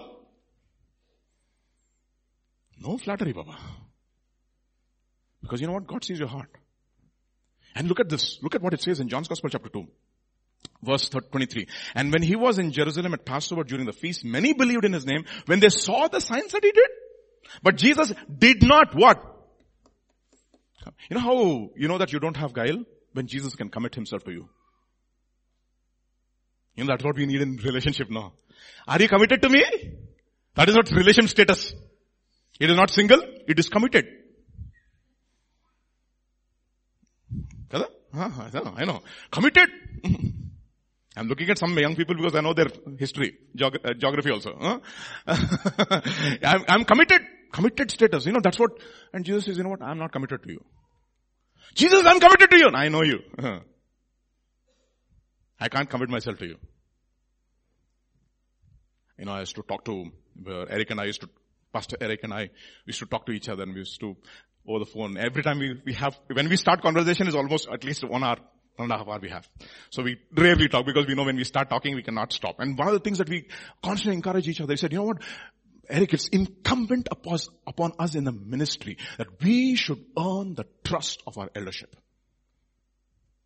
[SPEAKER 1] No flattery, Baba. Because you know what? God sees your heart. And look at this. Look at what it says in John's Gospel chapter 2. Verse 23. And when he was in Jerusalem at Passover during the feast, many believed in his name when they saw the signs that he did. But Jesus did not what? You know how you know that you don't have guile? When Jesus can commit himself to you. You know that's what we need in relationship now. Are you committed to me? That is not relation status. It is not single, it is committed. Ah, I know. Committed. [LAUGHS] I'm looking at some young people because I know their history, geog- uh, geography also. Huh? [LAUGHS] I'm, I'm committed. Committed status. You know, that's what, and Jesus says, you know what, I'm not committed to you. Jesus, I'm committed to you. I know you. [LAUGHS] I can't commit myself to you. You know, I used to talk to uh, Eric and I used to, Pastor Eric and I used to talk to each other and we used to, over the phone, every time we, we have, when we start conversation is almost at least one hour, one and a half hour we have. So we rarely talk because we know when we start talking we cannot stop. And one of the things that we constantly encourage each other, he said, you know what, Eric, it's incumbent upon, us in the ministry that we should earn the trust of our eldership.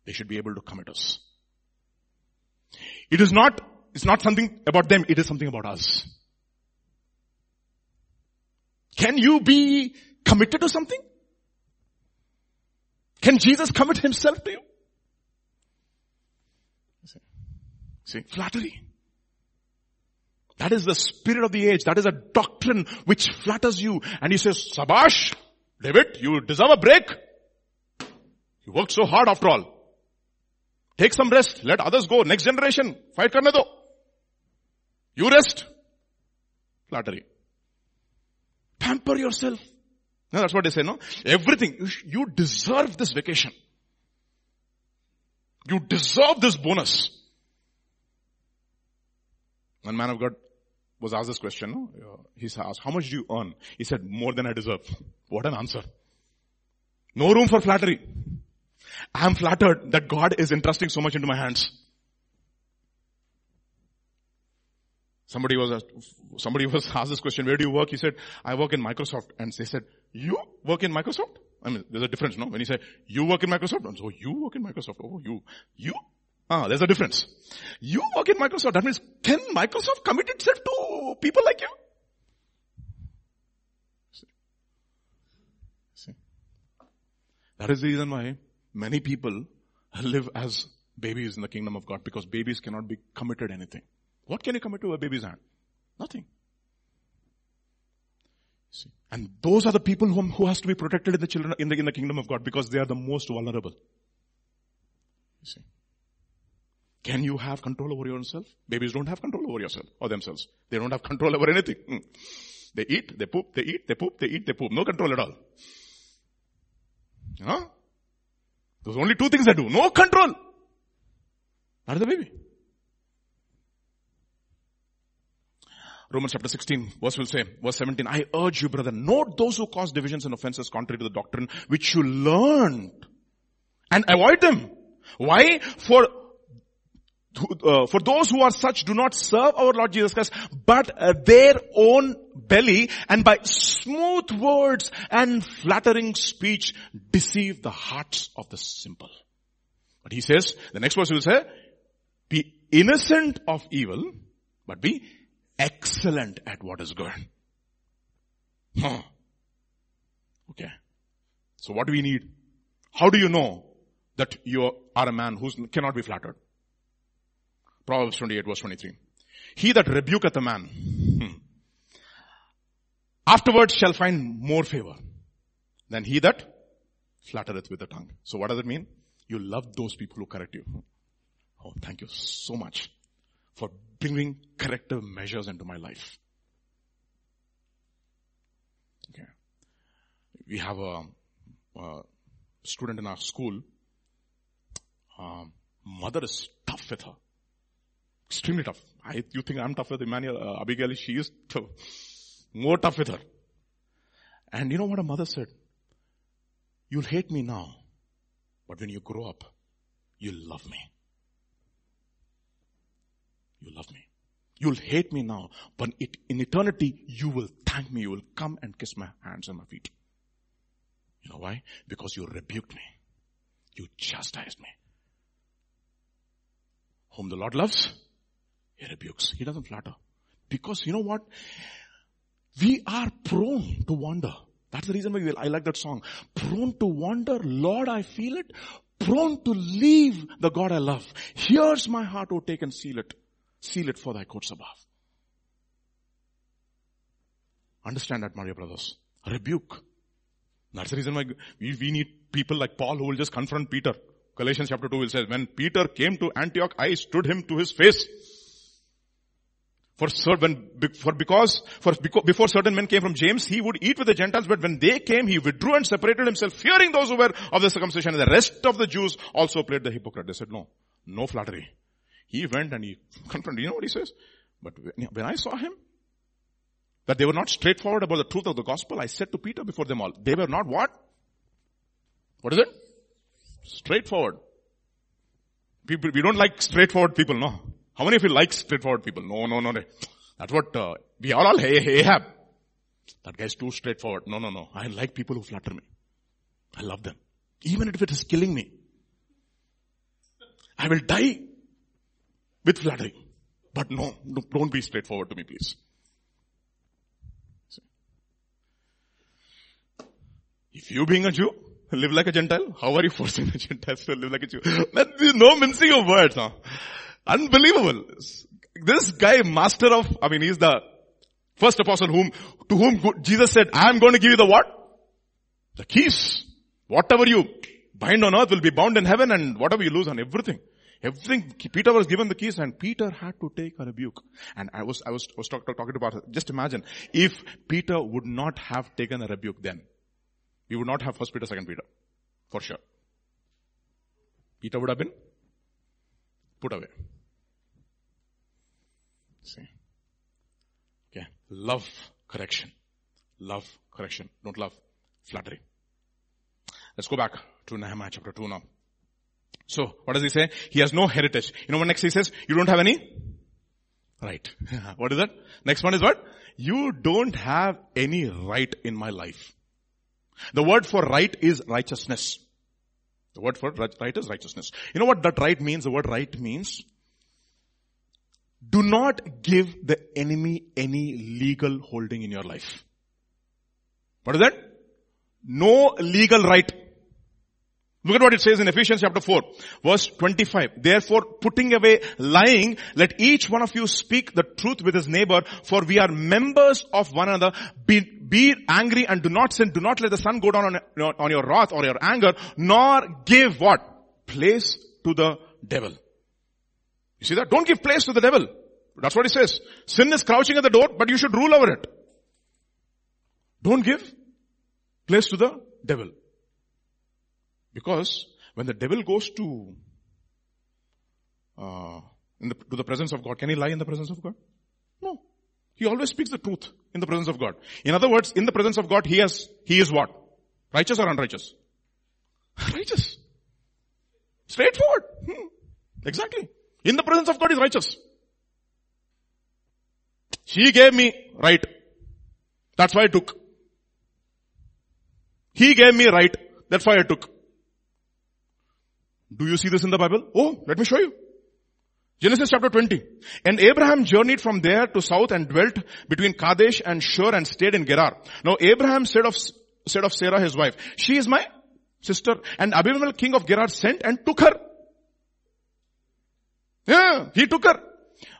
[SPEAKER 1] They should be able to commit us. It is not, it's not something about them, it is something about us. Can you be committed to something? Can Jesus commit himself to you? See, flattery. That is the spirit of the age. That is a doctrine which flatters you. And he says, Sabash, David, you deserve a break. You worked so hard after all. Take some rest. Let others go. Next generation. Fight karne do. You rest. Flattery. Pamper yourself. No, that's what they say, no? Everything. You deserve this vacation. You deserve this bonus. One man of God was asked this question. No? He asked, how much do you earn? He said, more than I deserve. What an answer. No room for flattery. I am flattered that God is entrusting so much into my hands. Somebody was, somebody was [LAUGHS] asked this question, where do you work? He said, I work in Microsoft. And they said, you work in Microsoft? I mean, there's a difference, no? When you say, you work in Microsoft, and so you work in Microsoft. Oh, you, you? Ah, there's a difference. You work in Microsoft. That means, can Microsoft commit itself to people like you? See? See? That is the reason why many people live as babies in the kingdom of God because babies cannot be committed anything. What can you commit to a baby's hand? Nothing. See? And those are the people who, who has to be protected in the children, in the, in the kingdom of God because they are the most vulnerable. You see? Can you have control over yourself? Babies don't have control over yourself or themselves. They don't have control over anything. Hmm. They eat, they poop, they eat, they poop, they eat, they poop. No control at all. Know? Those only two things they do. No control. Not the baby. Romans chapter 16, verse will say, verse 17, I urge you, brother, note those who cause divisions and offenses contrary to the doctrine which you learned and avoid them. Why? For uh, for those who are such do not serve our Lord Jesus Christ, but uh, their own belly and by smooth words and flattering speech deceive the hearts of the simple. But he says, the next verse will say, be innocent of evil, but be excellent at what is good. Huh. Okay. So what do we need? How do you know that you are a man who cannot be flattered? Proverbs 28 verse 23. He that rebuketh a man, hmm, afterwards shall find more favor. than he that flattereth with the tongue. So what does it mean? You love those people who correct you. Oh, thank you so much for bringing corrective measures into my life. Okay. We have a, a student in our school. Um, mother is tough with her. Extremely tough. I, you think I'm tough with Emmanuel, uh, Abigail? She is tough. More tough with her. And you know what her mother said? You'll hate me now, but when you grow up, you'll love me. You love me. You'll hate me now, but it, in eternity, you will thank me. You will come and kiss my hands and my feet. You know why? Because you rebuked me. You chastised me. Whom the Lord loves, He rebukes. He doesn't flatter. Because you know what? We are prone to wander. That's the reason why I like that song. Prone to wander, Lord, I feel it. Prone to leave the God I love. Here's my heart, oh take and seal it. Seal it for thy courts above. Understand that, my brothers. Rebuke. That's the reason why we, we need people like Paul who will just confront Peter. Galatians chapter 2 will say, when Peter came to Antioch, I stood him to his face. For certain, for because, for before certain men came from James, he would eat with the Gentiles, but when they came, he withdrew and separated himself, fearing those who were of the circumcision. And the rest of the Jews also played the hypocrite. They said, no, no flattery. He went and he confronted, you know what he says? But when I saw him, that they were not straightforward about the truth of the gospel, I said to Peter before them all, they were not what? What is it? Straightforward. People, we don't like straightforward people, no. How many of you like straightforward people? No, no, no. no. That's what uh, we are all hey, Ahab. That guy's too straightforward. No, no, no. I like people who flatter me. I love them. Even if it is killing me. I will die with flattery. But no, don't be straightforward to me, please. If you being a Jew, live like a Gentile, how are you forcing the [LAUGHS] Gentiles to live like a Jew? No mincing of words. Huh? Unbelievable. This guy, master of, I mean, he's the first apostle whom, to whom Jesus said, I am going to give you the what? The keys. Whatever you bind on earth will be bound in heaven and whatever you lose on everything. Everything, Peter was given the keys and Peter had to take a rebuke. And I was, I was, was talk, talk, talking about, just imagine, if Peter would not have taken a rebuke then, we would not have first Peter, second Peter. For sure. Peter would have been put away. See? Okay. Love correction. Love correction. Don't love flattery. Let's go back to Nehemiah chapter 2 now. So, what does he say? He has no heritage. You know what next he says? You don't have any? Right. [LAUGHS] what is that? Next one is what? You don't have any right in my life. The word for right is righteousness. The word for right is righteousness. You know what that right means? The word right means do not give the enemy any legal holding in your life. What is that? No legal right. Look at what it says in Ephesians chapter 4, verse 25. Therefore, putting away lying, let each one of you speak the truth with his neighbor, for we are members of one another. Be, be angry and do not sin. Do not let the sun go down on, on your wrath or your anger, nor give what? Place to the devil. You see that? Don't give place to the devil. That's what he says. Sin is crouching at the door, but you should rule over it. Don't give place to the devil. Because when the devil goes to, uh, the, to the presence of God, can he lie in the presence of God? No. He always speaks the truth in the presence of God. In other words, in the presence of God, he has, he is what? Righteous or unrighteous? [LAUGHS] righteous. Straightforward. Hmm. Exactly. In the presence of God is righteous. He gave me right. That's why I took. He gave me right. That's why I took. Do you see this in the Bible? Oh, let me show you. Genesis chapter 20. And Abraham journeyed from there to south and dwelt between Kadesh and Shur and stayed in Gerar. Now Abraham said of, said of Sarah his wife, she is my sister. And Abimelech king of Gerar sent and took her. Yeah, he took her.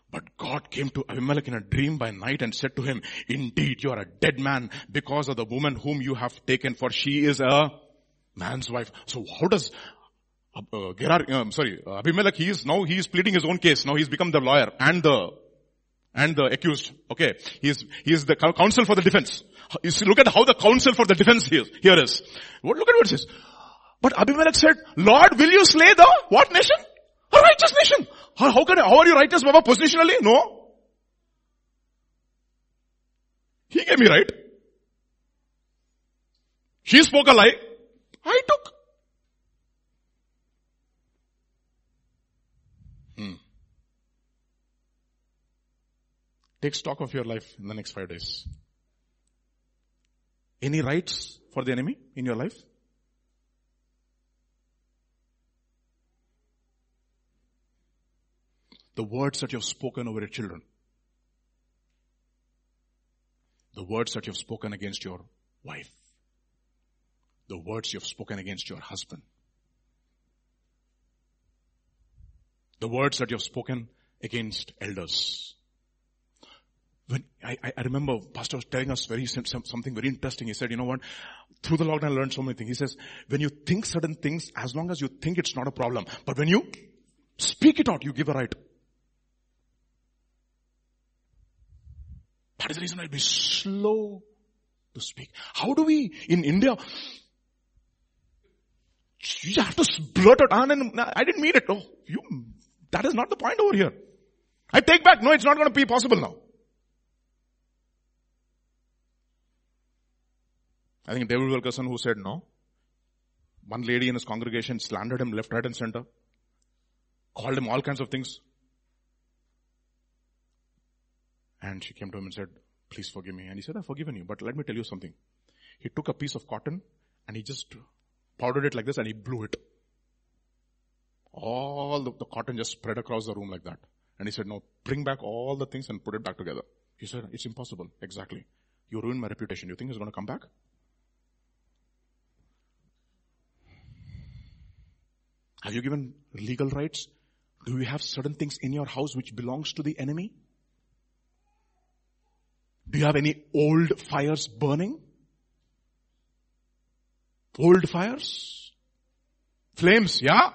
[SPEAKER 1] But God came to Abimelech in a dream by night and said to him, indeed you are a dead man because of the woman whom you have taken for she is a man's wife. So how does uh, Gerar, um, sorry, Abimelech, he is now, he is pleading his own case. Now he's become the lawyer and the, and the accused. Okay. He is, he is the counsel for the defense. You see, look at how the counsel for the defense here, here is. Look at what it says. But Abimelech said, Lord, will you slay the what nation? A righteous nation. How, how can, how are you righteous, Baba? Positionally? No. He gave me right. She spoke a lie. I took. Hmm. Take stock of your life in the next five days. Any rights for the enemy in your life? The words that you have spoken over your children. The words that you have spoken against your wife. The words you have spoken against your husband. The words that you have spoken against elders. When I, I remember Pastor was telling us very something very interesting. He said, you know what? Through the lockdown I learned so many things. He says, when you think certain things, as long as you think it's not a problem, but when you speak it out, you give a right. That is the reason I'll be slow to speak. How do we, in India, you have to blurt it out and I didn't mean it. Oh, you, that is not the point over here. I take back. No, it's not going to be possible now. I think David Wilkerson who said no. One lady in his congregation slandered him left, right and center. Called him all kinds of things. And she came to him and said, please forgive me. And he said, I've forgiven you, but let me tell you something. He took a piece of cotton and he just powdered it like this and he blew it. All the, the cotton just spread across the room like that. And he said, no, bring back all the things and put it back together. He said, it's impossible. Exactly. You ruined my reputation. You think it's going to come back? Have you given legal rights? Do you have certain things in your house which belongs to the enemy? Do you have any old fires burning? Old fires? Flames, yeah?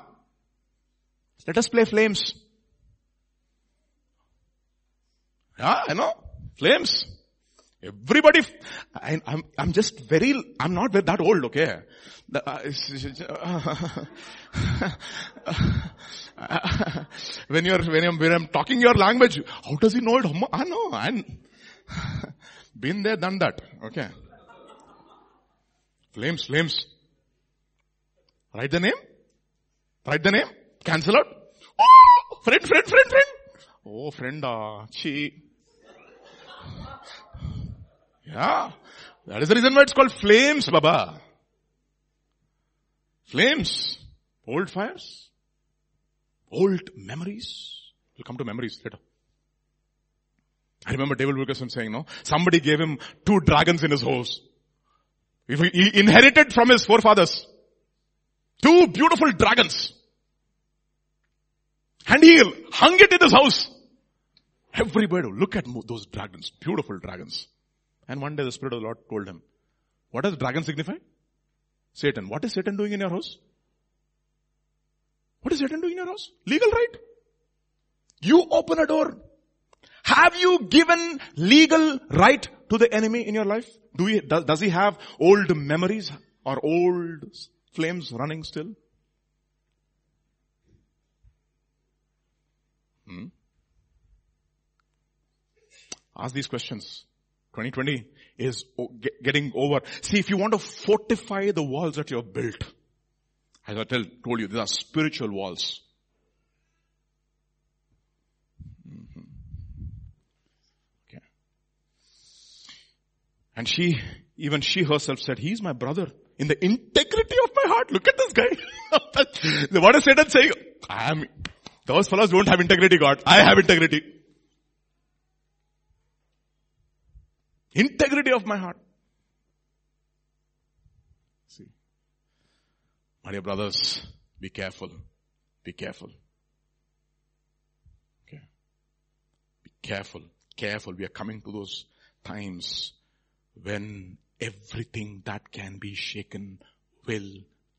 [SPEAKER 1] Let us play flames. Yeah, I know. Flames. Everybody, I, am I'm, I'm just very, I'm not that old, okay? Uh, uh, [LAUGHS] when you're, when I'm, when I'm talking your language, how does he know it? I know, I, Been there, done that. Okay. Flames, flames. Write the name. Write the name. Cancel out. Oh, friend, friend, friend, friend. Oh, friend, ah, chi. Yeah. That is the reason why it's called flames, Baba. Flames. Old fires. Old memories. We'll come to memories later. I remember David Wilkerson saying, no, somebody gave him two dragons in his house. He inherited from his forefathers. Two beautiful dragons. And he hung it in his house. Everybody look at those dragons, beautiful dragons. And one day the Spirit of the Lord told him, what does dragon signify? Satan. What is Satan doing in your house? What is Satan doing in your house? Legal right. You open a door. Have you given legal right to the enemy in your life? Do he, does, does he have old memories or old flames running still? Hmm? Ask these questions. 2020 is getting over. See, if you want to fortify the walls that you have built, as I tell, told you, these are spiritual walls. And she, even she herself said, he's my brother in the integrity of my heart. Look at this guy. [LAUGHS] what is Satan saying? I am, those fellows don't have integrity, God. I have integrity. Integrity of my heart. See. My dear brothers, be careful. Be careful. Okay. Be careful, careful. We are coming to those times when everything that can be shaken will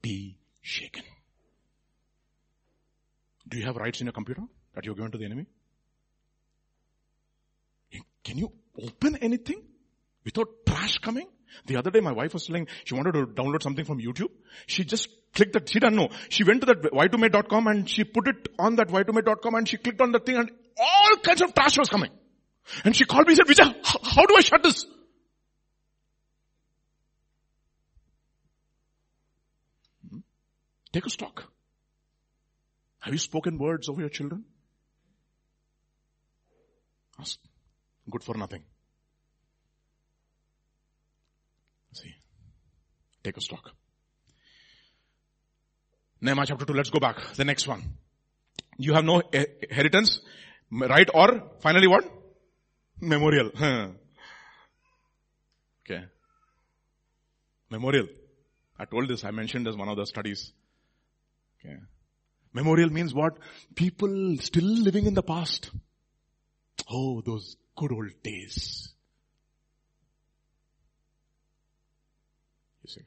[SPEAKER 1] be shaken. Do you have rights in your computer that you're given to the enemy? Can you open anything without trash coming? The other day my wife was saying she wanted to download something from YouTube. She just clicked that, she didn't know. She went to that y2mate.com and she put it on that y2mate.com and she clicked on the thing and all kinds of trash was coming. And she called me and said, Vijay, how do I shut this? Take a stock. Have you spoken words over your children? Ask. Good for nothing. See. Take a stock. Nehemiah chapter 2, let's go back. The next one. You have no inheritance, right? Or finally what? Memorial. [LAUGHS] okay. Memorial. I told this, I mentioned as one of the studies. Okay. Memorial means what? People still living in the past. Oh, those good old days. You see.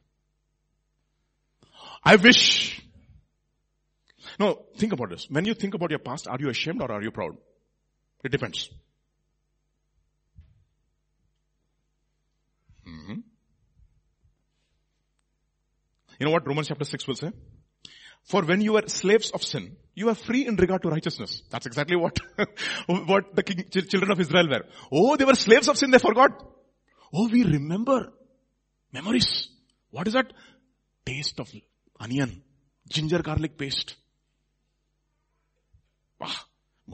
[SPEAKER 1] I wish. No, think about this. When you think about your past, are you ashamed or are you proud? It depends. Mm-hmm. You know what Romans chapter 6 will say? For when you were slaves of sin, you are free in regard to righteousness. That's exactly what, what the king, children of Israel were. Oh, they were slaves of sin, they forgot. Oh, we remember. Memories. What is that? Taste of onion. Ginger garlic paste. Wow.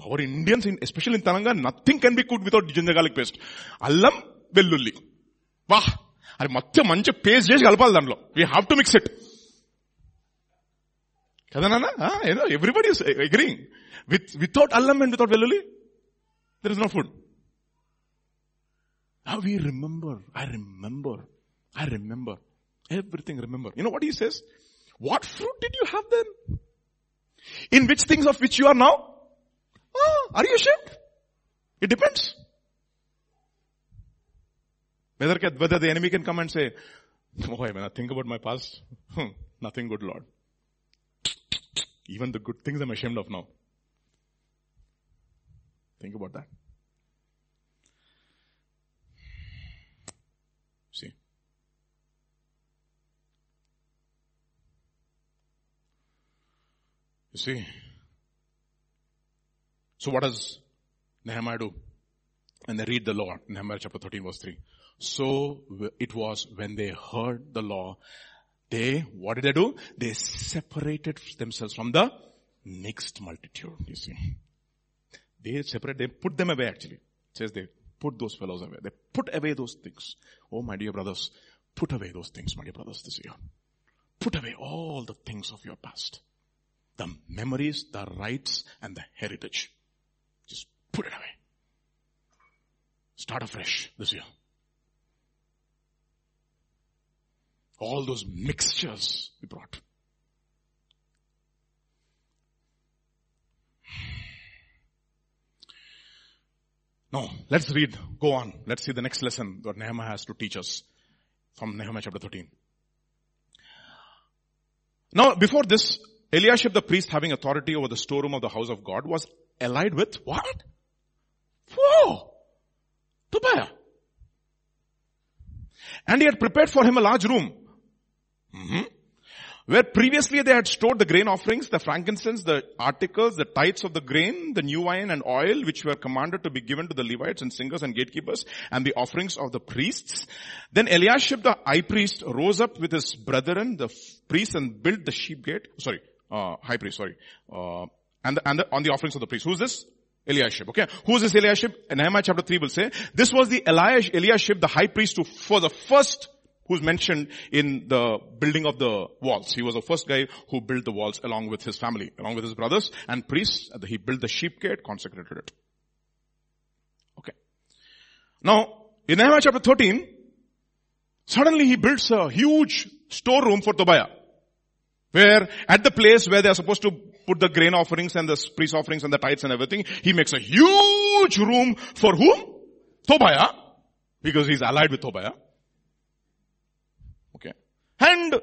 [SPEAKER 1] Our Indians, in, especially in Telangana, nothing can be cooked without ginger garlic paste. Allam, వెల్లుల్లి వాహ్ అది మొత్తం మంచి paste చేసి కలపాలి దాంట్లో we have to mix it Ah, everybody is eh, agreeing. Without alum and without veluli, there is no food. Now we remember. I remember. I remember. Everything remember. You know what he says? What fruit did you have then? In which things of which you are now? Ah, are you sure? It depends. Whether, whether the enemy can come and say, oh, when I think about my past. Hmm, nothing good, Lord. Even the good things I'm ashamed of now. Think about that. See. You see. So what does Nehemiah do? And they read the law, Nehemiah chapter 13 verse 3. So it was when they heard the law, they, what did they do? They separated themselves from the mixed multitude, you see. They separate, they put them away actually. It says they put those fellows away. They put away those things. Oh my dear brothers, put away those things, my dear brothers, this year. Put away all the things of your past. The memories, the rights, and the heritage. Just put it away. Start afresh this year. All those mixtures we brought. No, let's read. Go on. Let's see the next lesson that Nehemiah has to teach us from Nehemiah chapter 13. Now, before this, Eliashib the priest having authority over the storeroom of the house of God was allied with what? Whoa! Tobiah. And he had prepared for him a large room. Mm-hmm. Where previously they had stored the grain offerings, the frankincense, the articles, the tithes of the grain, the new wine and oil, which were commanded to be given to the Levites and singers and gatekeepers, and the offerings of the priests. Then Eliashib the high priest rose up with his brethren, the priests, and built the sheep gate. Sorry, uh, high priest, sorry. Uh, and, the, and the, on the offerings of the priests. Who's this? Eliashib. Okay. Who is this Eliashib? Nehemiah chapter 3 will say, this was the Eliash, Eliashib, the high priest who, for the first, who's mentioned in the building of the walls. He was the first guy who built the walls along with his family, along with his brothers and priests. He built the sheep gate, consecrated it. Okay. Now, in Nehemiah chapter 13, suddenly he builds a huge storeroom for Tobiah. Where at the place where they are supposed to put the grain offerings and the priest offerings and the tithes and everything, he makes a huge huge room for whom? Tobiah. Because he's allied with Tobiah. And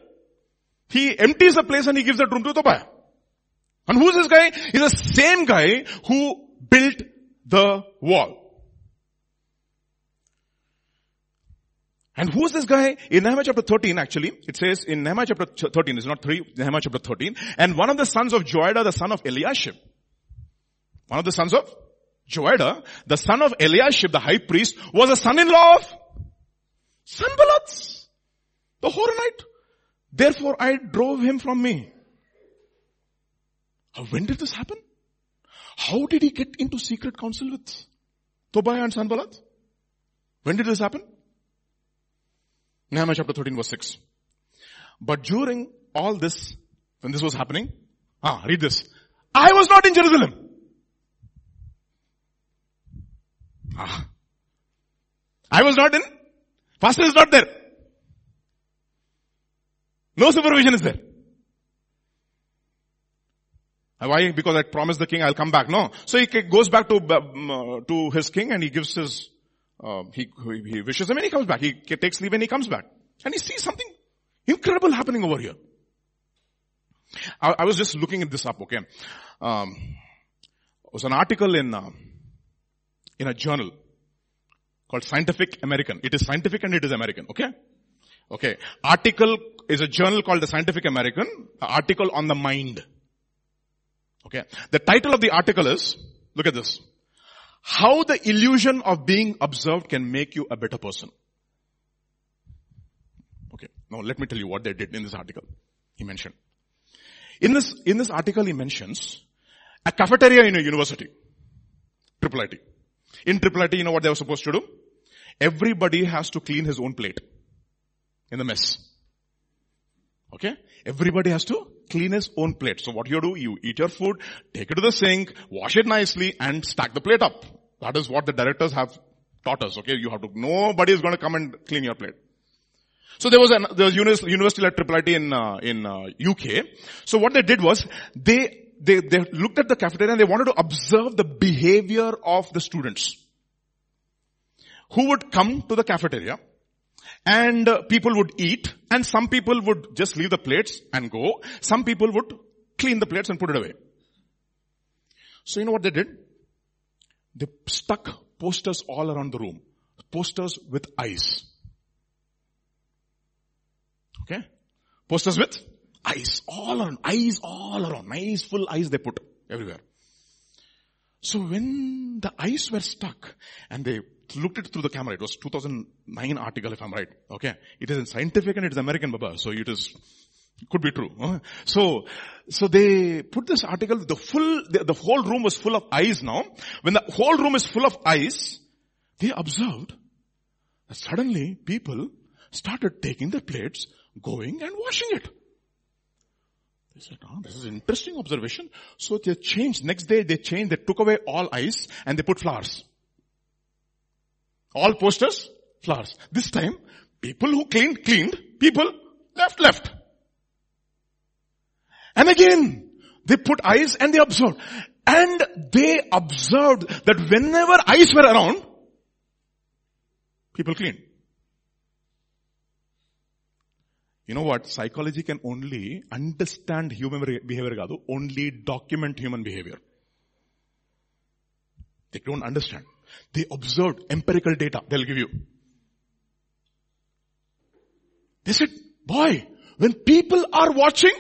[SPEAKER 1] he empties the place and he gives that room to Tobiah. And who's this guy? He's the same guy who built the wall. And who is this guy? In Nehemiah chapter 13 actually, it says in Nehemiah chapter 13, it's not 3, Nehemiah chapter 13, and one of the sons of Joiada, the son of Eliashib, one of the sons of Joiada, the son of Eliashib, the high priest, was a son-in-law of Sanballat, the Horonite. Therefore I drove him from me. When did this happen? How did he get into secret council with Tobiah and Sanballat? When did this happen? Nehemiah chapter 13 verse 6. But during all this, when this was happening, ah, read this. I was not in Jerusalem. Ah. I was not in. Pastor is not there. No supervision is there. Why? Because I promised the king I'll come back. No. So he goes back to, uh, to his king and he gives his, uh, he, he wishes him and he comes back. He takes leave and he comes back. And he sees something incredible happening over here. I, I was just looking at this up, okay. Um, it was an article in, uh, in a journal called Scientific American. It is scientific and it is American, okay? Okay. Article is a journal called the Scientific American, article on the mind. Okay. The title of the article is, look at this. How the illusion of being observed can make you a better person. Okay. Now let me tell you what they did in this article. He mentioned. In this, in this article he mentions a cafeteria in a university. Triple IT. In Triple IT, you know what they were supposed to do? Everybody has to clean his own plate in the mess. Okay? Everybody has to clean his own plate. So what you do, you eat your food, take it to the sink, wash it nicely and stack the plate up. That is what the directors have taught us. Okay? You have to, nobody is going to come and clean your plate. So there was an, there was university like Triple IT in, uh, in, uh, UK. So what they did was, they, they, they looked at the cafeteria and they wanted to observe the behavior of the students. Who would come to the cafeteria and uh, people would eat and some people would just leave the plates and go. Some people would clean the plates and put it away. So you know what they did? They stuck posters all around the room. Posters with eyes. Okay? Posters with eyes all around. Eyes all around. Nice full eyes they put everywhere. So when the eyes were stuck and they looked it through the camera. It was 2009 article if I'm right. Okay. It is scientific and it is American Baba. So it is, could be true. So, so they put this article, the full, the, the whole room was full of eyes now. When the whole room is full of eyes, they observed that suddenly people started taking their plates, going and washing it. They said, oh, this is interesting observation. So they changed. Next day they changed. They took away all ice and they put flowers. All posters, flowers. This time, people who cleaned, cleaned. People left, left. And again, they put eyes and they observed. And they observed that whenever eyes were around, people cleaned. You know what? Psychology can only understand human behavior, only document human behavior. They don't understand. They observed empirical data they'll give you. They said, boy, when people are watching,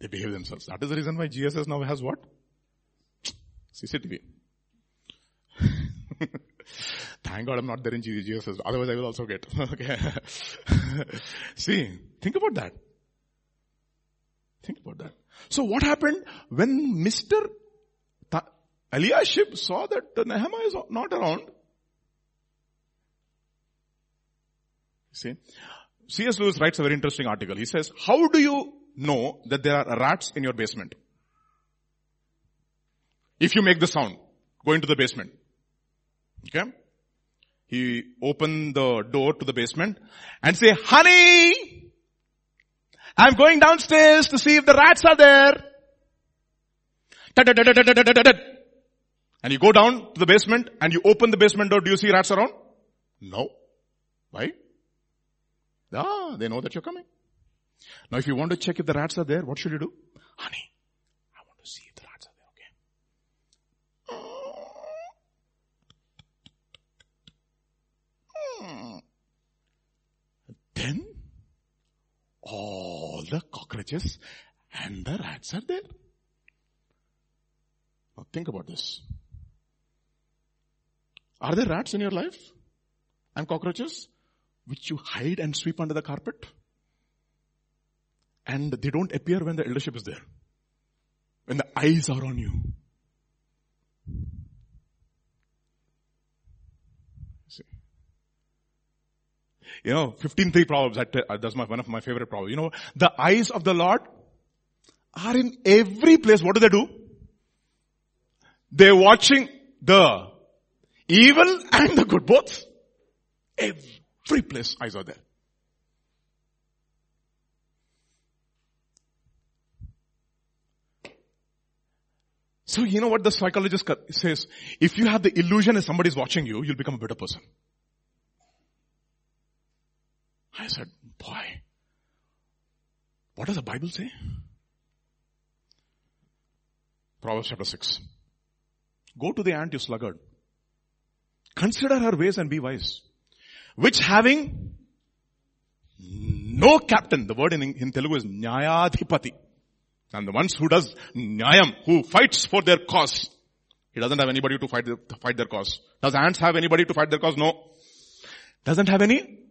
[SPEAKER 1] they behave themselves. That is the reason why GSS now has what? CCTV. [LAUGHS] Thank God I'm not there in GSS. Otherwise I will also get. [LAUGHS] okay. [LAUGHS] See, think about that. Think about that. So what happened when Mr. Eliashib saw that the Nehemiah is not around. See, C.S. Lewis writes a very interesting article. He says, how do you know that there are rats in your basement? If you make the sound, go into the basement. Okay? He opened the door to the basement and say, honey, I'm going downstairs to see if the rats are there. And you go down to the basement and you open the basement door, do you see rats around? No. Why? Ah, they know that you're coming. Now if you want to check if the rats are there, what should you do? Honey, I want to see if the rats are there, okay? Then, all the cockroaches and the rats are there. Now think about this. Are there rats in your life? And cockroaches? Which you hide and sweep under the carpet? And they don't appear when the eldership is there. When the eyes are on you. See. You know, 15.3 Proverbs, uh, that's my, one of my favorite Proverbs. You know, the eyes of the Lord are in every place. What do they do? They're watching the evil and the good, both. Every place eyes are there. So you know what the psychologist says? If you have the illusion that somebody is watching you, you'll become a better person. I said, boy, what does the Bible say? Proverbs chapter 6. Go to the ant, you sluggard. Consider her ways and be wise. Which having no captain, the word in, in Telugu is Nyayadhipati. And the ones who does Nyayam, who fights for their cause. He doesn't have anybody to fight, to fight their cause. Does ants have anybody to fight their cause? No. Doesn't have any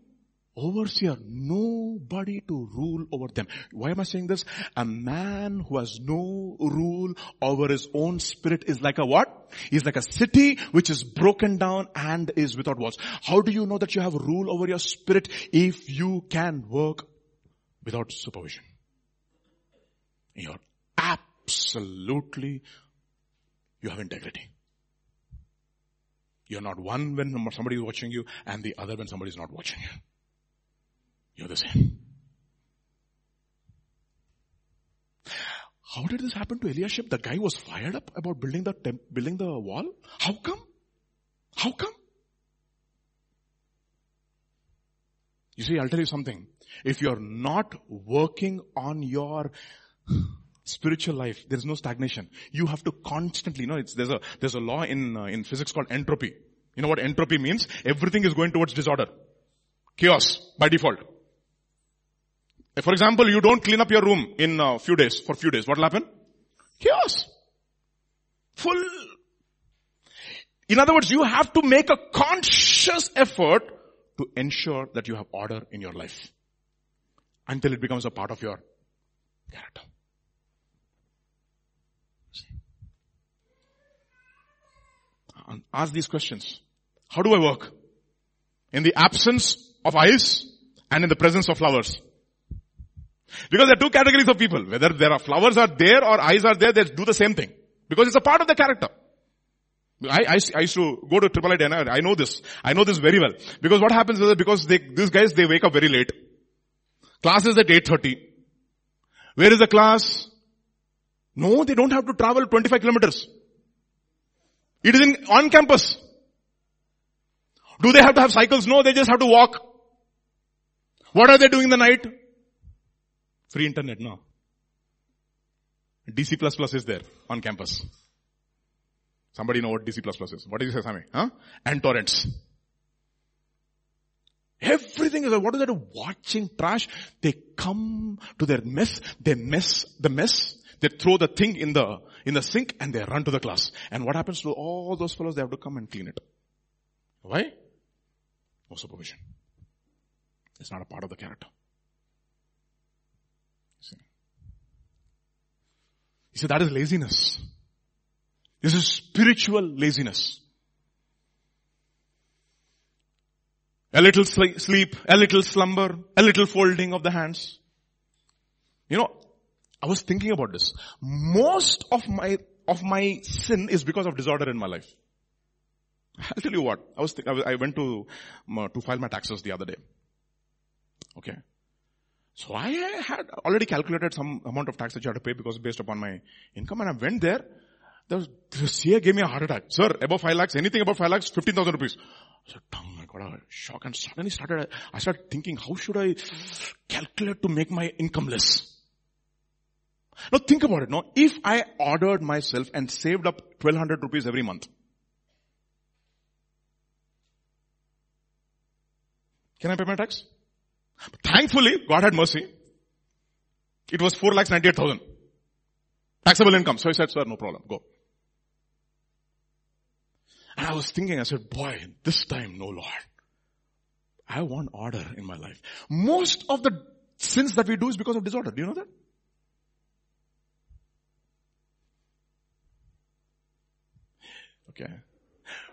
[SPEAKER 1] overseer, nobody to rule over them. Why am I saying this? A man who has no rule over his own spirit is like a what? He's like a city which is broken down and is without walls. How do you know that you have rule over your spirit if you can work without supervision? You're absolutely, you have integrity. You're not one when somebody is watching you and the other when somebody is not watching you. You're the same. How did this happen to Eliashib? The guy was fired up about building the temp- building the wall. How come? How come? You see, I'll tell you something. If you're not working on your spiritual life, there's no stagnation. You have to constantly, you know, it's, there's a, there's a law in, uh, in physics called entropy. You know what entropy means? Everything is going towards disorder. Chaos by default. For example, you don't clean up your room in a few days, for a few days. What will happen? Chaos. Full. In other words, you have to make a conscious effort to ensure that you have order in your life. Until it becomes a part of your character. Ask these questions. How do I work? In the absence of eyes and in the presence of flowers. Because there are two categories of people. Whether there are flowers are there or eyes are there, they do the same thing. Because it's a part of the character. I, I, I used to go to Triple I, I know this. I know this very well. Because what happens is that because they, these guys, they wake up very late. Class is at 8.30. Where is the class? No, they don't have to travel 25 kilometers. It is in, on campus. Do they have to have cycles? No, they just have to walk. What are they doing in the night? Free internet, no. DC++ is there on campus. Somebody know what DC++ is. What you say, Sammy? Huh? And torrents. Everything is, what is that? Watching trash. They come to their mess, they mess the mess, they throw the thing in the, in the sink and they run to the class. And what happens to all those fellows? They have to come and clean it. Why? No supervision. It's not a part of the character. He said that is laziness. This is spiritual laziness. A little sleep, a little slumber, a little folding of the hands. You know, I was thinking about this. Most of my, of my sin is because of disorder in my life. I'll tell you what. I was, I went to, uh, to file my taxes the other day. Okay. So I had already calculated some amount of tax that you had to pay because based upon my income and I went there The, the CA gave me a heart attack. Sir, above 5 lakhs, anything above 5 lakhs, 15,000 rupees. I said, oh my god, I got a shock and suddenly started, I started thinking, how should I calculate to make my income less? Now think about it, Now, If I ordered myself and saved up 1200 rupees every month, can I pay my tax? Thankfully, God had mercy. It was 4 lakhs 98,000. Taxable income. So I said, sir, no problem, go. And I was thinking, I said, boy, this time, no Lord. I want order in my life. Most of the sins that we do is because of disorder. Do you know that? Okay.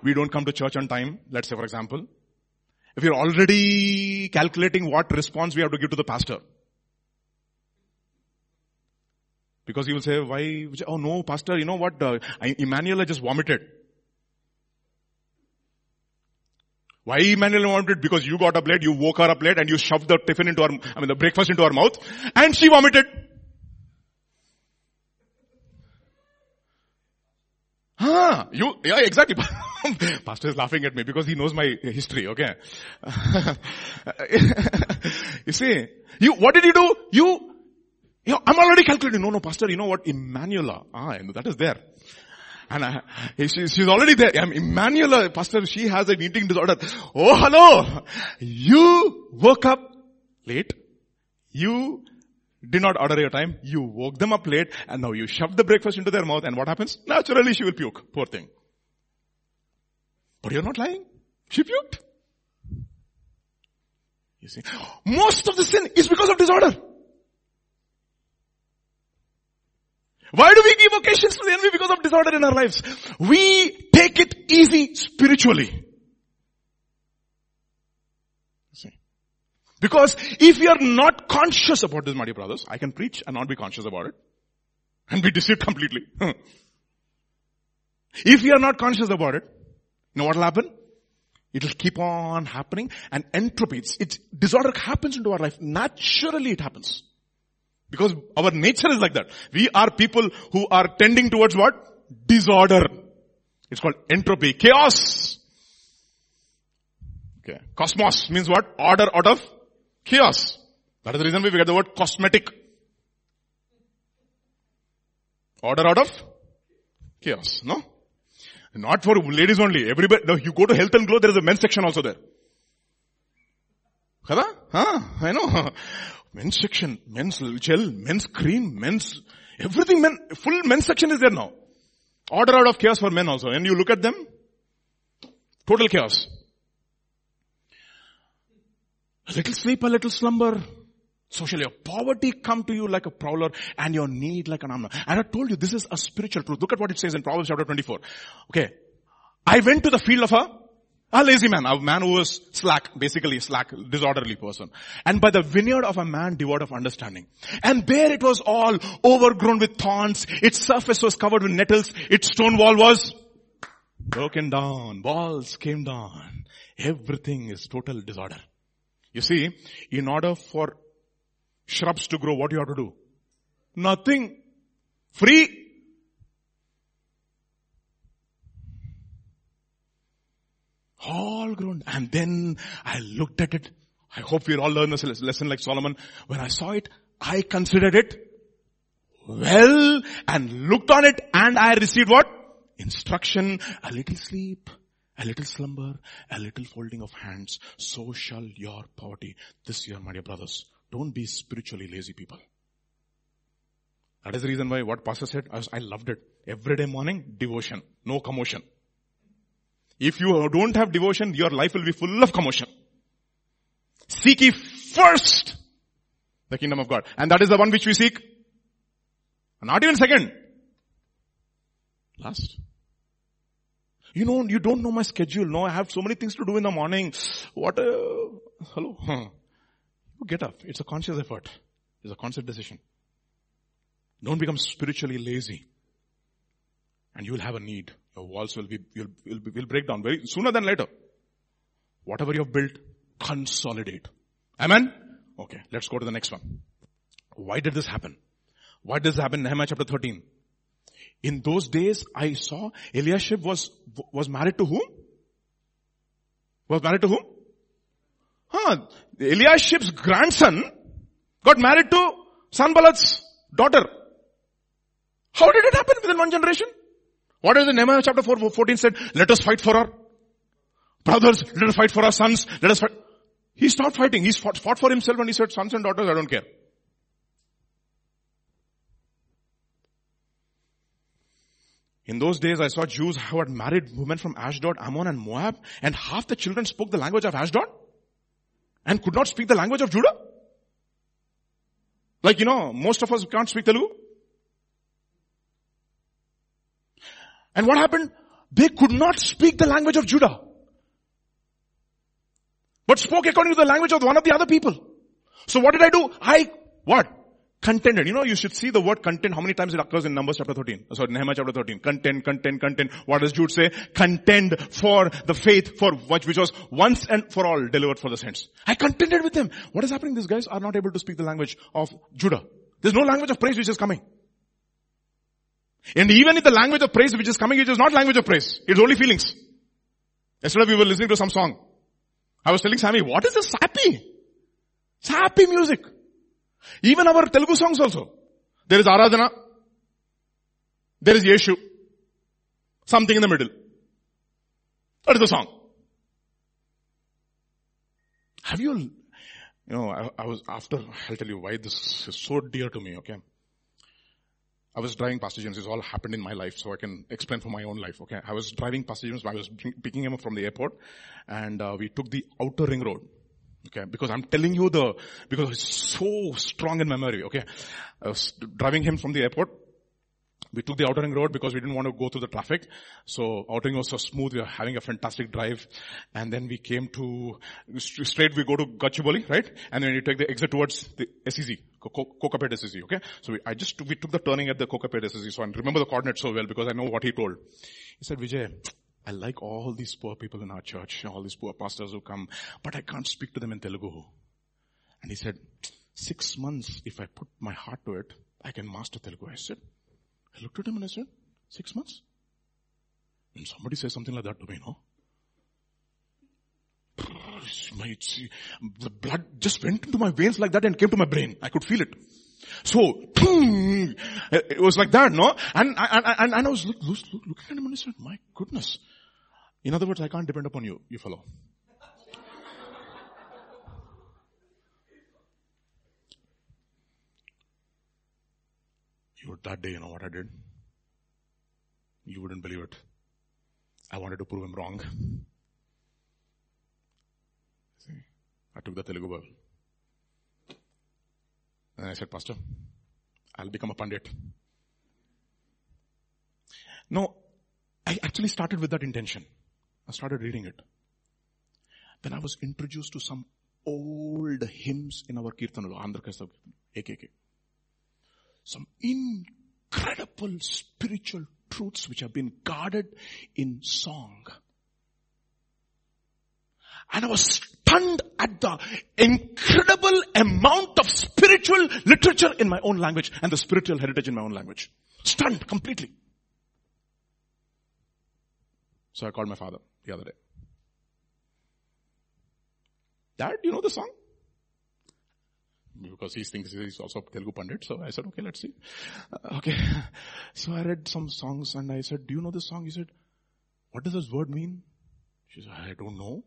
[SPEAKER 1] We don't come to church on time, let's say for example. If you're already calculating what response we have to give to the pastor. Because he will say, why, oh no, pastor, you know what, uh, Emmanuel just vomited. Why Emmanuel vomited? Because you got up late, you woke her up late and you shoved the tiffin into her, I mean the breakfast into her mouth and she vomited. Huh, you, yeah, exactly. [LAUGHS] Pastor is laughing at me because he knows my history, okay? [LAUGHS] you see, you, what did you do? You, you know, I'm already calculating. No, no, Pastor, you know what? Emmanuel, ah, that is there. And I, she, she's already there. I'm Emmanuel, Pastor, she has an eating disorder. Oh, hello! You woke up late. You did not order your time. You woke them up late and now you shove the breakfast into their mouth and what happens? Naturally she will puke. Poor thing. But you're not lying. She puked. You see, most of the sin is because of disorder. Why do we give occasions to the enemy because of disorder in our lives? We take it easy spiritually. Because if we are not conscious about this, my dear brothers, I can preach and not be conscious about it. And be deceived [LAUGHS] completely. [LAUGHS] if we are not conscious about it, you know what will happen? It will keep on happening and entropy, it's, it's, disorder happens into our life. Naturally it happens. Because our nature is like that. We are people who are tending towards what? Disorder. It's called entropy, chaos. Okay. Cosmos means what? Order out of Chaos. That is the reason we get the word cosmetic. Order out of chaos. No? Not for ladies only. Everybody, no, you go to health and glow, there is a men's section also there. Kada? Huh? I know. [LAUGHS] Men's section, men's gel, men's cream, men's, everything men, full men's section is there now. Order out of chaos for men also. And you look at them, total chaos. A little sleep, a little slumber. So shall your poverty come to you like a prowler and your need like an armor. And I told you this is a spiritual truth. Look at what it says in Proverbs chapter 24. Okay. I went to the field of a, a lazy man, a man who was slack, basically slack, disorderly person. And by the vineyard of a man devoid of understanding. And there it was all overgrown with thorns. Its surface was covered with nettles. Its stone wall was broken down. Walls came down. Everything is total disorder. You see, in order for shrubs to grow, what you have to do? Nothing. Free. All grown. And then I looked at it. I hope we all learn this lesson like Solomon. When I saw it, I considered it well and looked on it and I received what? Instruction, a little sleep, a little slumber, a little folding of hands, so shall your poverty this year, my dear brothers. Don't be spiritually lazy people. That is the reason why what pastor said, I, loved it. Every day morning, devotion, no commotion. If you don't have devotion, your life will be full of commotion. Seek ye first the kingdom of God. And that is the one which we seek. Not even second. Last. You know, you don't know my schedule. No, I have so many things to do in the morning. What a, hello? [LAUGHS] Huh. Get up. It's a conscious effort. It's a conscious decision. Don't become spiritually lazy. And you will have a need. Your walls will be, will, will, will break down very sooner than later. Whatever you have built, consolidate. Amen? Okay, let's go to the next one. Why did this happen? Why did this happen in Nehemiah chapter 13? In those days, I saw Eliashib was, was married to whom? Was married to whom? Huh. Eliashib's grandson got married to Sanballat's daughter. How did it happen within one generation? What is the Nehemiah chapter 4, 14 said? Let us fight for our brothers. Let us fight for our sons. Let us fight. He stopped fighting. He fought, fought for himself and he said, sons and daughters, I don't care. In those days, I saw Jews who had married women from Ashdod, Ammon and Moab, and half the children spoke the language of Ashdod and could not speak the language of Judah. Like, you know, most of us can't speak Telugu. And what happened? They could not speak the language of Judah. But spoke according to the language of one of the other people. So what did I do? I, what? Contended. You know, you should see the word content, how many times it occurs in Numbers chapter 13. Sorry, Nehemiah chapter 13. Content, content, content. What does Jude say? Contend for the faith for which, which was once and for all delivered for the saints. I contended with them. What is happening? These guys are not able to speak the language of Judah. There's no language of praise which is coming. And even if the language of praise which is coming, it is not language of praise. It's only feelings. Yesterday we were listening to some song. I was telling Sammy, what is this sappy? Sappy music. Even our Telugu songs also. There is Aradhana. There is Yeshu. Something in the middle. That is the song. Have you, you know, I, I was after, I'll tell you why this is so dear to me, okay? I was driving Pastor James. This all happened in my life, so I can explain for my own life. Okay, I was driving Pastor James. I was picking him up from the airport, and uh, we took the outer ring road. Okay, because I'm telling you the, because it's so strong in memory, okay. I was driving him from the airport. We took the outer ring road because we didn't want to go through the traffic. So outer ring was so smooth. We were having a fantastic drive. And then we came to, straight we go to Gachibowli, right? And then you take the exit towards the SEZ, Kokapet SEZ, okay? So we, I just, we took the turning at the Kokapet SEZ. So I remember the coordinates so well because I know what he told. He said, Vijay, I like all these poor people in our church, all these poor pastors who come, but I can't speak to them in Telugu. And he said, six months, if I put my heart to it, I can master Telugu. I said, I looked at him and I said, six months? And somebody says something like that to me, no? My, the blood just went into my veins like that and came to my brain. I could feel it. So, it was like that, no? And, and, and, and I was look, look, looking at him and I said, my goodness. In other words, I can't depend upon you, you follow. You that day, you know what I did? You wouldn't believe it. I wanted to prove him wrong. See, I took the Telugu Bible. And I said, Pastor, I'll become a pundit. No, I actually started with that intention. I started reading it. Then I was introduced to some old hymns in our Kirtanalo, Andhra Kaisa AKK. Some incredible spiritual truths which have been guarded in song. And I was stunned at the incredible amount of spiritual literature in my own language and the spiritual heritage in my own language. Stunned completely. So I called my father the other day. Dad, you know the song? Because he thinks he's also Telugu Pandit. So I said, okay, let's see. Uh, okay. [LAUGHS] So I read some songs and I said, do you know this song? He said, what does this word mean? She said, I don't know.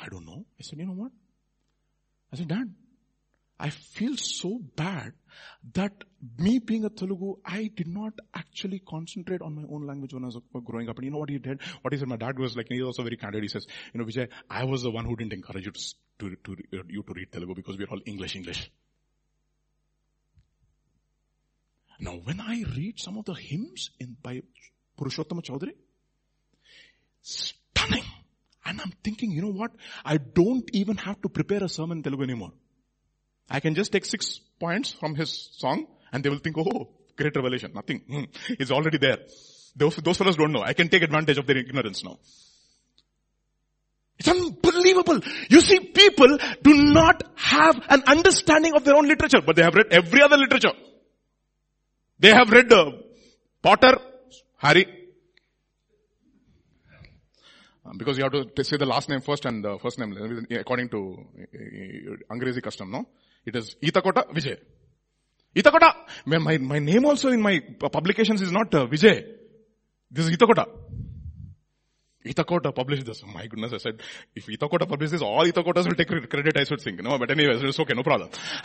[SPEAKER 1] I don't know. I said, you know what? I said, Dad, I feel so bad that me being a Telugu, I did not actually concentrate on my own language when I was growing up. And you know what he did? What he said, my dad was like, he's also very candid. He says, you know, Vijay, I was the one who didn't encourage you to, to, to, uh, you to read Telugu because we're all English, English. Now when I read some of the hymns in, by Purushottama Chaudhary, stunning. And I'm thinking, you know what? I don't even have to prepare a sermon in Telugu anymore. I can just take six points from his song and they will think, oh, great revelation. Nothing. Hmm. It's already there. Those, those fellows don't know. I can take advantage of their ignorance now. It's unbelievable. You see, people do not have an understanding of their own literature, but they have read every other literature. They have read uh, Potter, Harry. Um, because you have to say the last name first and the first name according to uh, Angrezi custom, no? It is Itakota Vijay. Itakota. My, name also in my publications is not uh, Vijay. This is Itakota. Itakota published this. My goodness, I said, if Itakota publishes this, all Itakotas will take credit, I should think. No, but anyway, it's okay, no problem. [LAUGHS]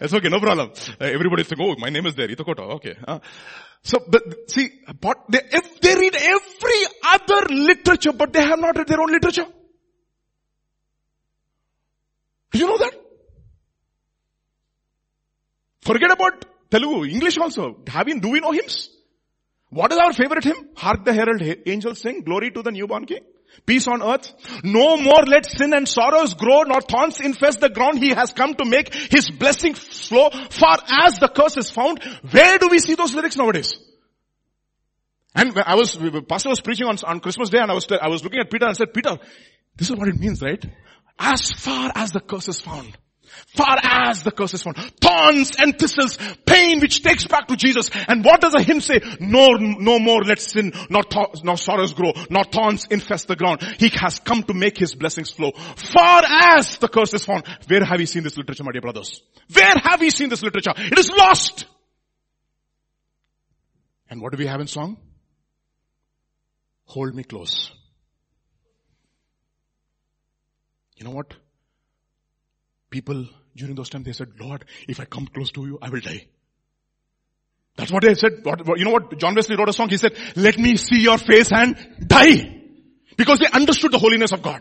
[SPEAKER 1] it's okay, no problem. Uh, everybody's saying, oh, my name is there, Itakota, okay. So, but see, if they read every other literature, but they have not read their own literature. Do you know that? Forget about Telugu, English also. Have you, do we know hymns? What is our favorite hymn? Hark the herald angels sing, glory to the newborn king. Peace on earth. No more let sin and sorrows grow, nor thorns infest the ground. He has come to make his blessing flow far as the curse is found. Where do we see those lyrics nowadays? And I was, pastor was preaching on, on Christmas day and I was, I was looking at Peter and said, Peter, this is what it means, right? As far as the curse is found. Far as the curse is found. Thorns and thistles, pain which takes back to Jesus. And what does the hymn say? No, no more let sin, nor, th- nor sorrows grow, nor thorns infest the ground. He has come to make his blessings flow. Far as the curse is found. Where have you seen this literature, my dear brothers? Where have you seen this literature? It is lost. And what do we have in song? Hold me close. You know what? people during those times, they said, Lord, if I come close to you, I will die. That's what they said. You know what? John Wesley wrote a song. He said, let me see your face and die. Because they understood the holiness of God.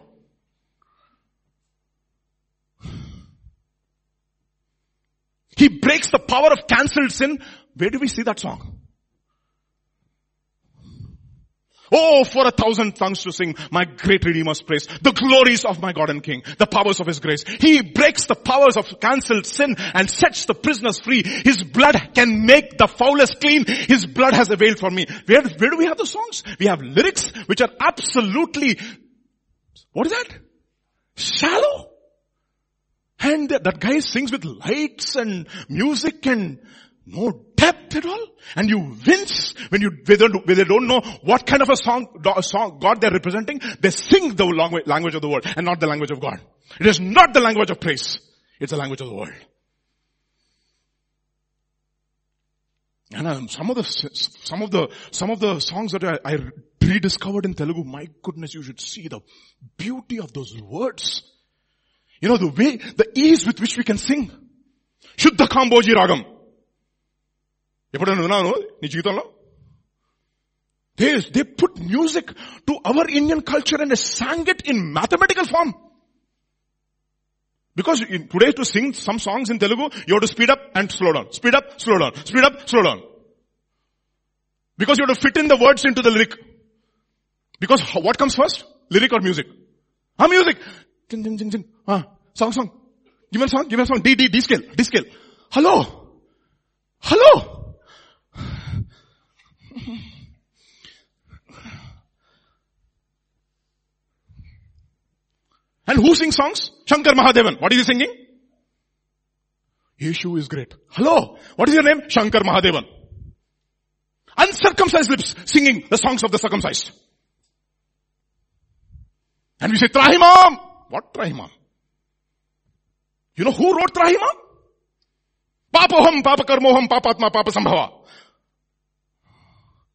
[SPEAKER 1] He breaks the power of cancelled sin. Where do we see that song? Oh, for a thousand tongues to sing my great Redeemer's praise. The glories of my God and King. The powers of His grace. He breaks the powers of cancelled sin and sets the prisoners free. His blood can make the foulest clean. His blood has availed for me. Where, where do we have the songs? We have lyrics which are absolutely, what is that? Shallow. And that guy sings with lights and music and no depth at all. And you wince when you, whether they don't know what kind of a song, song God they're representing. They sing the language of the world and not the language of God. It is not the language of praise. It's the language of the world. And um, some of the, some of the, some of the songs that I, I rediscovered in Telugu, my goodness, you should see the beauty of those words. You know, the way, the ease with which we can sing. Shuddha Kamboji Ragam. ఎప్పుడైనా విన్నాను నీ జీవితంలో They, they put music to our Indian culture and they sang it in mathematical form. Because in, today to sing some songs in Telugu, you have to speed up and slow down. Speed up, slow down. Speed up, slow down. Because you have to fit in the words into the lyric. Because what comes first? Lyric or music? Ah, music. Ding, ding, ding, ding. Ah, song, song. Give me a song, [SIGHS] And who sings songs? Shankar Mahadevan. What is he singing? Yeshu is great. Hello. What is your name? Shankar Mahadevan. Uncircumcised lips singing the songs of the circumcised. And we say Trahimam. What Trahimam? You know who wrote Trahimam? Papoham, Papakarmoham, Papatma, Papa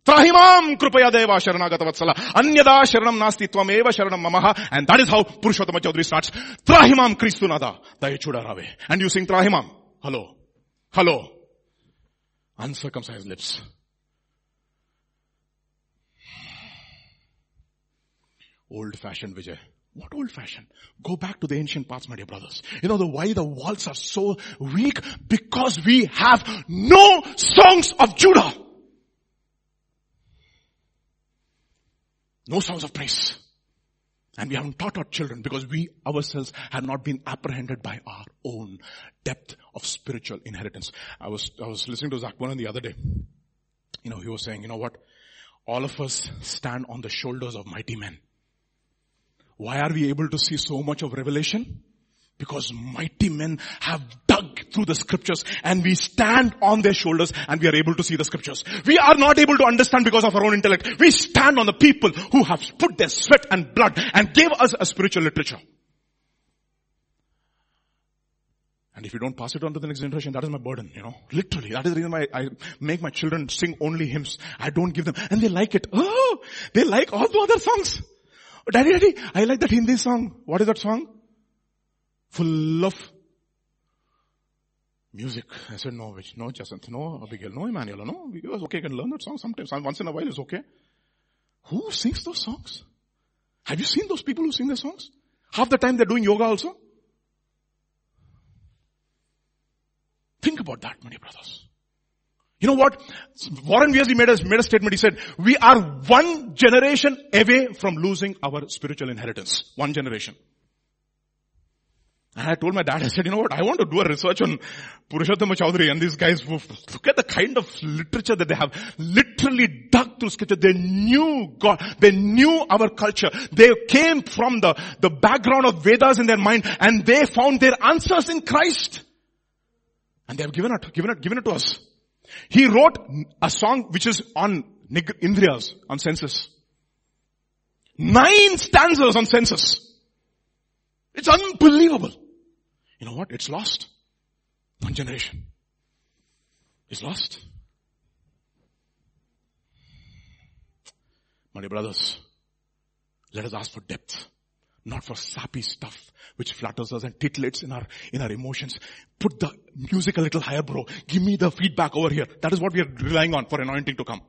[SPEAKER 1] Trahimam krupaya deva sharanagata vatsala. Anyada sharanam nasti tvameva sharanam mamaha. And that is how Purushottama Chaudhary starts. Trahimam Kristunada. Dayachuda rave. And you sing Trahimam. Hello. Hello. Uncircumcised lips. Old fashioned Vijay. What old fashioned? Go back to the ancient paths, my dear brothers. You know the why the walls are so weak? Because we have no songs of Judah. No songs of praise. And we haven't taught our children because we ourselves have not been apprehended by our own depth of spiritual inheritance. I was, I was listening to Zac Poonen the other day. You know, he was saying, you know what? All of us stand on the shoulders of mighty men. Why are we able to see so much of revelation? Because mighty men have through the scriptures and we stand on their shoulders and we are able to see the scriptures. We are not able to understand because of our own intellect. We stand on the people who have put their sweat and blood and gave us a spiritual literature. And if you don't pass it on to the next generation, that is my burden, you know. Literally. That is the reason why I make my children sing only hymns. I don't give them, and they like it. Oh, they like all the other songs. Daddy, daddy, I like that Hindi song. What is that song? Full of music. I said, no, which, no, Jacinth, no, Abigail, no, Emmanuel, no. Was okay, can learn that song sometimes. Once in a while is okay. Who sings those songs? Have you seen those people who sing the songs? Half the time they're doing yoga also. Think about that, my brothers. You know what? Warren Wiersbe made a, made a statement. He said, we are one generation away from losing our spiritual inheritance. One generation. And I told my dad, I said, you know what, I want to do a research on Purushottama Chaudhary and these guys look at the kind of literature that they have literally dug through scripture. They knew God. They knew our culture. They came from the, the background of Vedas in their mind and they found their answers in Christ. And they have given it, given it, given it to us. He wrote a song which is on Indriyas, on senses. Nine stanzas on senses. It's unbelievable. You know what? It's lost. One generation. It's lost. My dear brothers, let us ask for depth not for sappy stuff which flatters us and titillates in our, in our emotions. Put the music a little higher, bro. Give me the feedback over here. That is what we are relying on for anointing to come.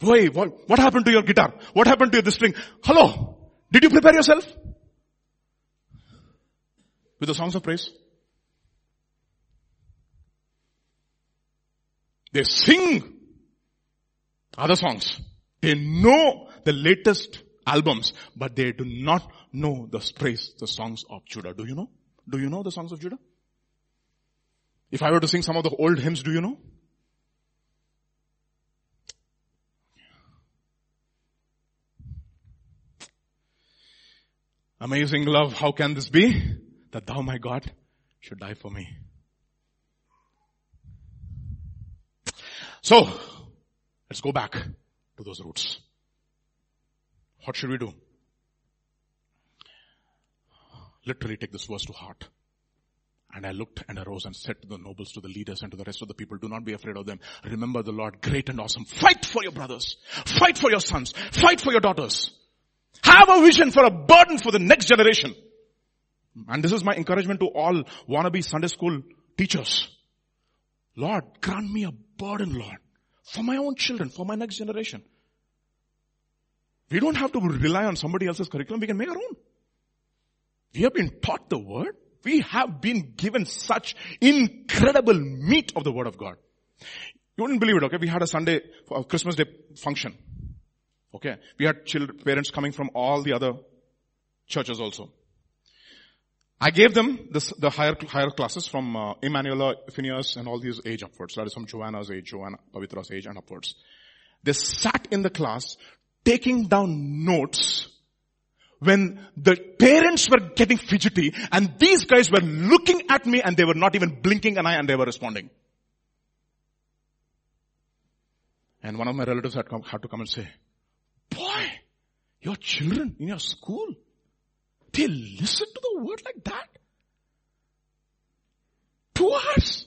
[SPEAKER 1] Why? What, what happened to your guitar? What happened to the string? Hello? Did you prepare yourself? With the songs of praise? They sing other songs. They know the latest albums, but they do not know the praise, the songs of Judah. Do you know? Do you know the songs of Judah? If I were to sing some of the old hymns, do you know? Amazing love, how can this be? That thou, my God, should die for me. So, let's go back to those roots. What should we do? Literally take this verse to heart. And I looked and arose and said to the nobles, to the leaders and to the rest of the people, do not be afraid of them. Remember the Lord, great and awesome. Fight for your brothers. Fight for your sons. Fight for your daughters. Have a vision for a burden for the next generation. And this is my encouragement to all wannabe Sunday school teachers. Lord, grant me a burden, Lord, for my own children, for my next generation. We don't have to rely on somebody else's curriculum. We can make our own. We have been taught the word. We have been given such incredible meat of the word of God. You wouldn't believe it, okay? We had a Sunday, a Christmas Day function. Okay? We had children, parents coming from all the other churches also. I gave them this, the higher, higher classes from uh, Phineas, and all these age upwards. That is from Joanna's age, Joanna, Pavitra's age and upwards. They sat in the class taking down notes when the parents were getting fidgety and these guys were looking at me and they were not even blinking an eye and they were responding. And one of my relatives had, come, had to come and say, your children in your school, they listen to the word like that? Two hours.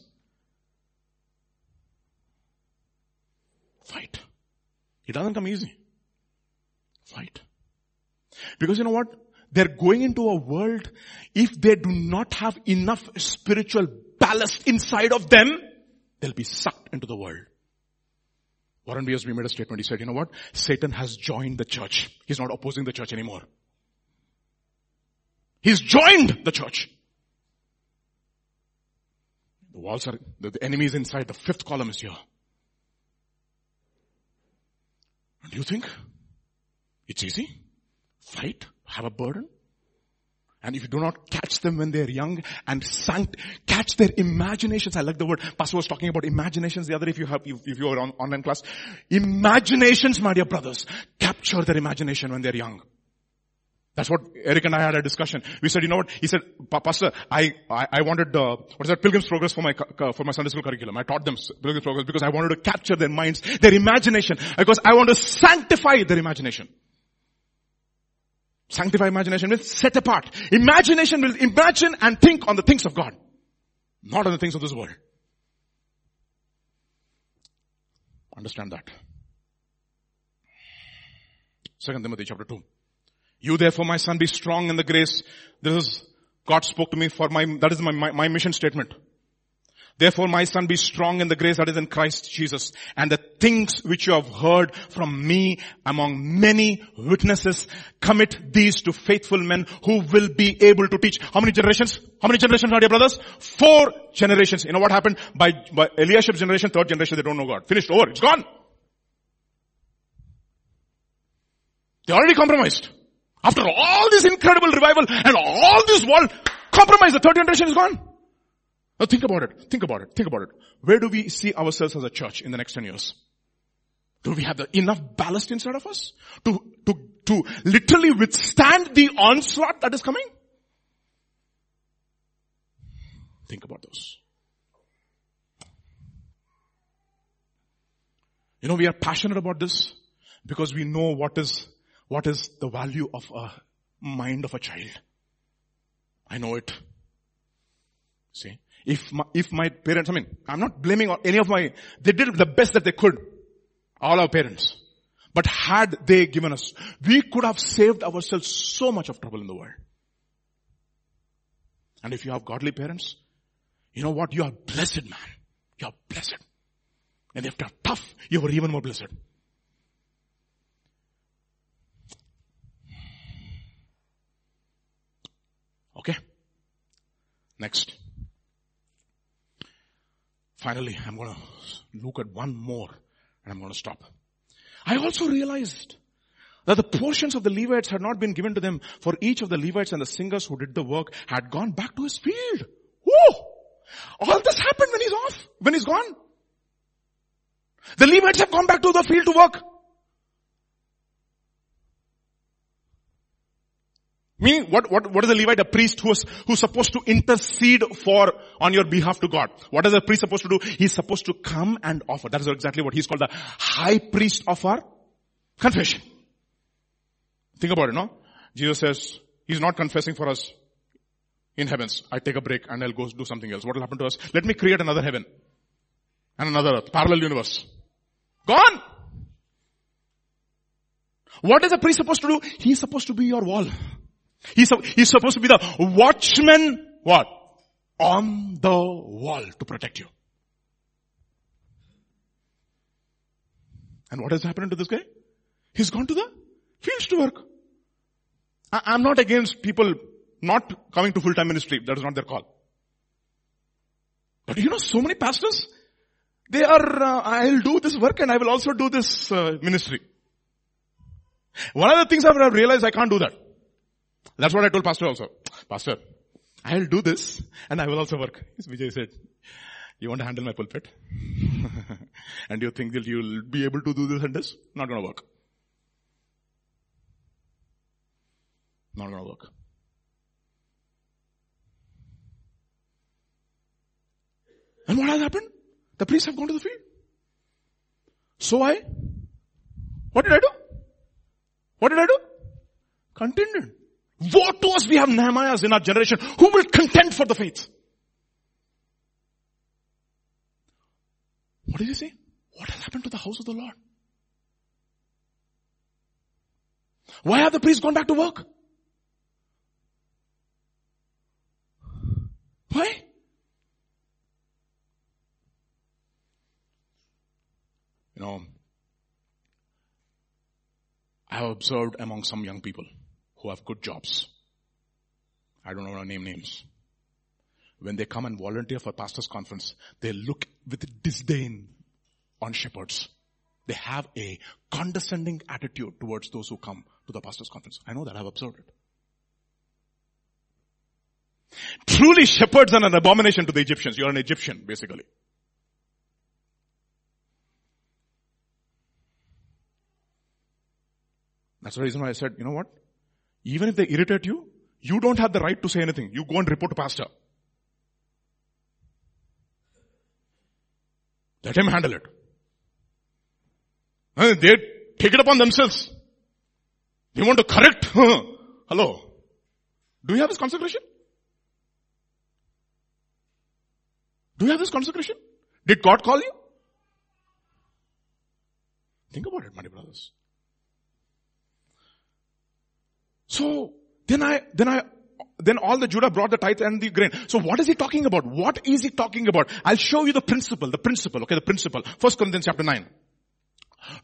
[SPEAKER 1] Fight. It doesn't come easy. Fight. Because you know what? They're going into a world, if they do not have enough spiritual ballast inside of them, they'll be sucked into the world. Warren Wiersbe made a statement. He said, you know what? Satan has joined the church. He's not opposing the church anymore. He's joined the church. The walls are, the, the enemy is inside. The fifth column is here. Do you think it's easy? Fight? Have a burden? And if you do not catch them when they're young and sanct, catch their imaginations. I like the word. Pastor was talking about imaginations the other if you have, if, you are on online class. Imaginations, my dear brothers. Capture their imagination when they're young. That's what Eric and I had a discussion. We said, you know what? He said, Pastor, I, I, I wanted, uh, what is that, Pilgrim's Progress for my, for my Sunday school curriculum. I taught them Pilgrim's Progress because I wanted to capture their minds, their imagination, because I want to sanctify their imagination. Sanctify imagination means set apart. Imagination will imagine and think on the things of God, not on the things of this world. Understand that. Second Timothy chapter 2. You therefore my son be strong in the grace. This is, God spoke to me for my, that is my, my, my mission statement. Therefore my son be strong in the grace that is in Christ Jesus and the things which you have heard from me among many witnesses commit these to faithful men who will be able to teach. How many generations? How many generations are dear brothers? Four generations. You know what happened? By, by Eliashib's generation, third generation, they don't know God. Finished, over, it's gone. They already compromised. After all this incredible revival and all this world compromise, the third generation is gone. Now think about it. Think about it. Think about it. Where do we see ourselves as a church in the next 10 years? Do we have the enough ballast inside of us to, to, to literally withstand the onslaught that is coming? Think about those. You know, we are passionate about this because we know what is, what is the value of a mind of a child. I know it. See? If my, if my parents, I mean, I'm not blaming any of my, they did the best that they could. All our parents. But had they given us, we could have saved ourselves so much of trouble in the world. And if you have godly parents, you know what? You are blessed, man. You are blessed. And if they're tough, you are even more blessed. Okay? Next. Finally, I'm going to look at one more and I'm going to stop. I also realized that the portions of the Levites had not been given to them for each of the Levites and the singers who did the work had gone back to his field. Whoa! All this happened when he's off, when he's gone. The Levites have gone back to the field to work. Meaning, what, what, what is a Levite? A priest who is, who's supposed to intercede for, on your behalf to God. What is a priest supposed to do? He's supposed to come and offer. That is exactly what he's called the high priest of our confession. Think about it, no? Jesus says, he's not confessing for us in heavens. I take a break and I'll go do something else. What will happen to us? Let me create another heaven and another earth, parallel universe. Gone! What is a priest supposed to do? He's supposed to be your wall. He's, he's supposed to be the watchman, what? On the wall to protect you. And what has happened to this guy? He's gone to the fields to work. I, am not against people not coming to full-time ministry. That is not their call. But you know, so many pastors, they are, uh, I'll do this work and I will also do this uh, ministry. One of the things I've realized I can't do that. That's what I told pastor also. Pastor, I'll do this and I will also work. Vijay said, you want to handle my pulpit? [LAUGHS] and you think that you'll be able to do this and this? Not gonna work. Not gonna work. And what has happened? The priests have gone to the field. So I, what did I do? What did I do? Contended. Woe to us, we have Nehemiahs in our generation who will contend for the faith. What did he say? What has happened to the house of the Lord? Why have the priests gone back to work? Why? You know, I have observed among some young people who have good jobs. I don't want to name names. When they come and volunteer for pastor's conference, they look with disdain on shepherds. They have a condescending attitude towards those who come to the pastor's conference. I know that, I've observed it. Truly shepherds are an abomination to the Egyptians. You're an Egyptian, basically. That's the reason why I said, you know what? Even if they irritate you, you don't have the right to say anything. You go and report to pastor. Let him handle it. They take it upon themselves. They want to correct. Hello. Do you have this consecration? Do you have this consecration? Did God call you? Think about it, my brothers. So, then I, then I, then all the Judah brought the tithe and the grain. So what is he talking about? What is he talking about? I'll show you the principle, the principle, okay, the principle. First Corinthians chapter 9.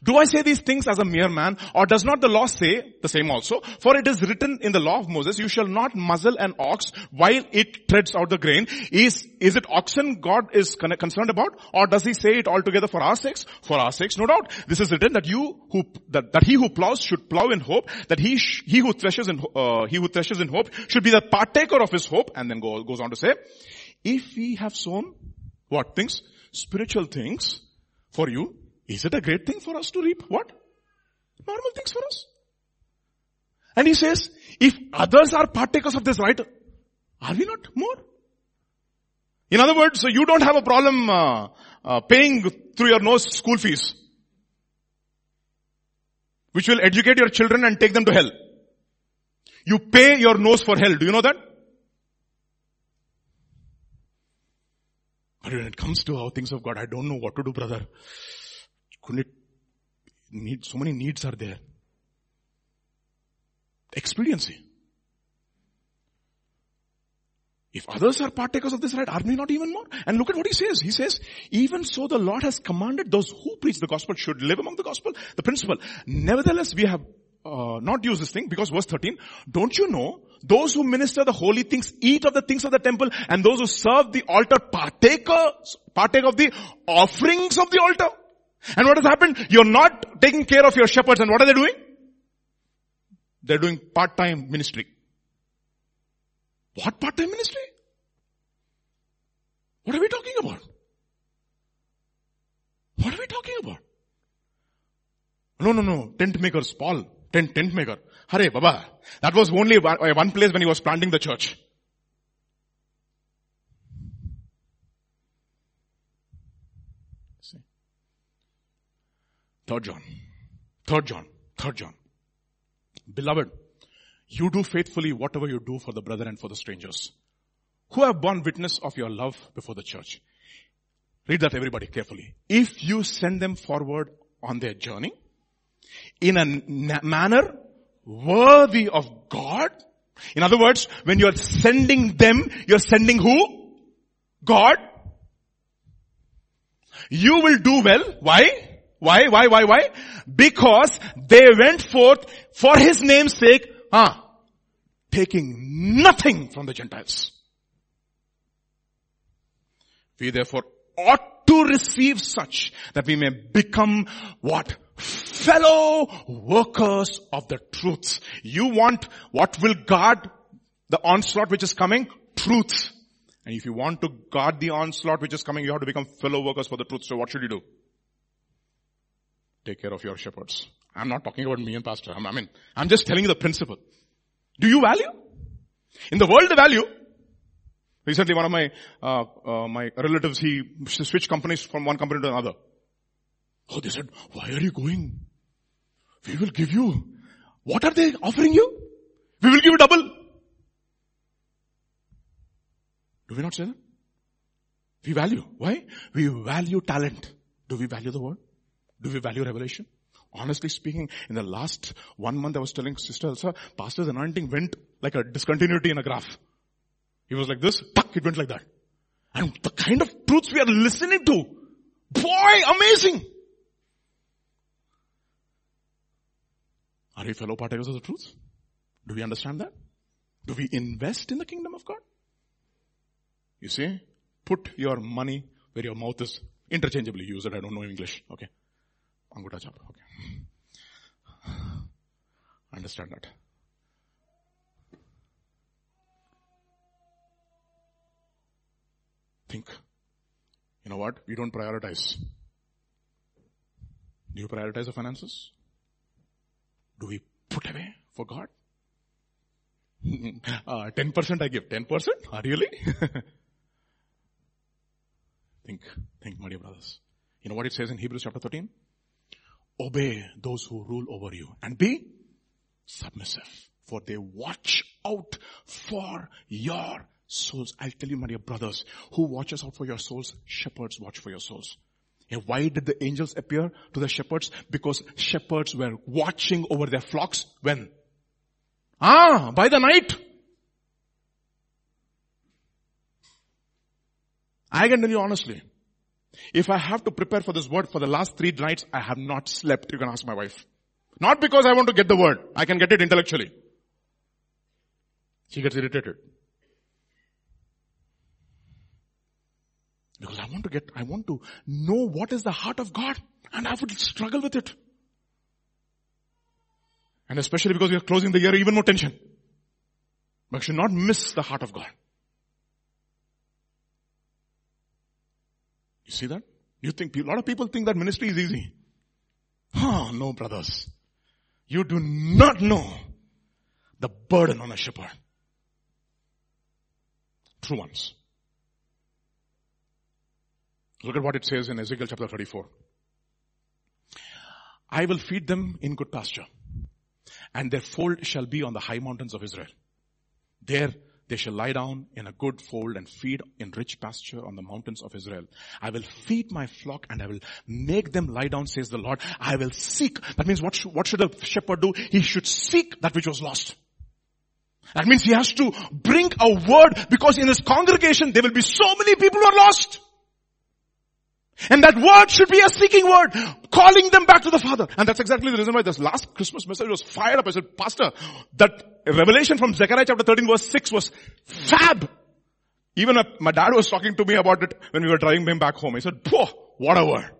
[SPEAKER 1] Do I say these things as a mere man or does not the law say the same also? For it is written in the law of Moses, you shall not muzzle an ox while it treads out the grain. Is, is it oxen God is concerned about or does he say it altogether for our sakes? For our sakes, no doubt. This is written that you who, that, that he who plows should plow in hope, that he, sh, he who threshes in, uh, he who threshes in hope should be the partaker of his hope and then go, goes on to say, if we have sown what things? Spiritual things for you, is it a great thing for us to reap? What? Normal things for us. And he says, if others are partakers of this right, are we not more? In other words, you don't have a problem uh, uh, paying through your nose school fees, which will educate your children and take them to hell. You pay your nose for hell. Do you know that? But when it comes to how things of God, I don't know what to do, brother. Couldn't need, so many needs are there. Expediency. If others are partakers of this right, are we not even more? And look at what he says. He says, even so the Lord has commanded those who preach the gospel should live among the gospel, the principle. Nevertheless, we have uh, not used this thing because verse 13, don't you know those who minister the holy things eat of the things of the temple and those who serve the altar partakers, partake of the offerings of the altar? And what has happened? You're not taking care of your shepherds and what are they doing? They're doing part-time ministry. What part-time ministry? What are we talking about? What are we talking about? No, no, no. Tent makers, Paul. Tent, tent maker. Hare Baba. That was only one, uh, one place when he was planting the church. Third John. Third John. Third John. Beloved, you do faithfully whatever you do for the brother and for the strangers who have borne witness of your love before the church. Read that everybody carefully. If you send them forward on their journey in a manner worthy of God, in other words, when you're sending them, you're sending who? God. You will do well. Why? Why, why, why, why? Because they went forth for his name's sake, ah, taking nothing from the Gentiles. We therefore ought to receive such that we may become what? Fellow workers of the truth. You want what will guard the onslaught which is coming? Truth. And if you want to guard the onslaught which is coming, you have to become fellow workers for the truth. So what should you do? Take care of your shepherds. I'm not talking about me and pastor. I mean, I'm just telling you the principle. Do you value? In the world, the value. Recently, one of my uh, uh, my relatives he switched companies from one company to another. Oh, they said, "Why are you going? We will give you. What are they offering you? We will give you double." Do we not say that? We value. Why? We value talent. Do we value the word? Do we value revelation? Honestly speaking, in the last one month I was telling Sister Elsa, Pastor's anointing went like a discontinuity in a graph. He was like this, tuck, it went like that. And the kind of truths we are listening to, boy, amazing! Are we fellow partakers of the truth? Do we understand that? Do we invest in the kingdom of God? You see, put your money where your mouth is. Interchangeably use it. I don't know English. Okay. Anguta chop. Okay. Understand that. Think. You know what? We don't prioritize. Do you prioritize the finances? Do we put away for God? [LAUGHS] uh, 10% I give. 10%? Uh, really? [LAUGHS] think, think, my dear brothers. You know what it says in Hebrews chapter 13? Obey those who rule over you and be submissive for they watch out for your souls. I'll tell you, my dear brothers, who watches out for your souls? Shepherds watch for your souls. And why did the angels appear to the shepherds? Because shepherds were watching over their flocks when? Ah, by the night. I can tell you honestly, if I have to prepare for this word for the last three nights, I have not slept. You can ask my wife. Not because I want to get the word. I can get it intellectually. She gets irritated. Because I want to get, I want to know what is the heart of God and I would struggle with it. And especially because we are closing the year, even more tension. But should not miss the heart of God. You see that? You think, a lot of people think that ministry is easy. Oh, no brothers. You do not know the burden on a shepherd. True ones. Look at what it says in Ezekiel chapter 34. I will feed them in good pasture and their fold shall be on the high mountains of Israel. There they shall lie down in a good fold and feed in rich pasture on the mountains of Israel. I will feed my flock and I will make them lie down, says the Lord. I will seek. That means what should, what should a shepherd do? He should seek that which was lost. That means he has to bring a word because in his congregation there will be so many people who are lost. And that word should be a seeking word, calling them back to the Father. And that's exactly the reason why this last Christmas message was fired up. I said, Pastor, that revelation from Zechariah chapter 13 verse 6 was fab. Even my dad was talking to me about it when we were driving him back home. He said, what a word.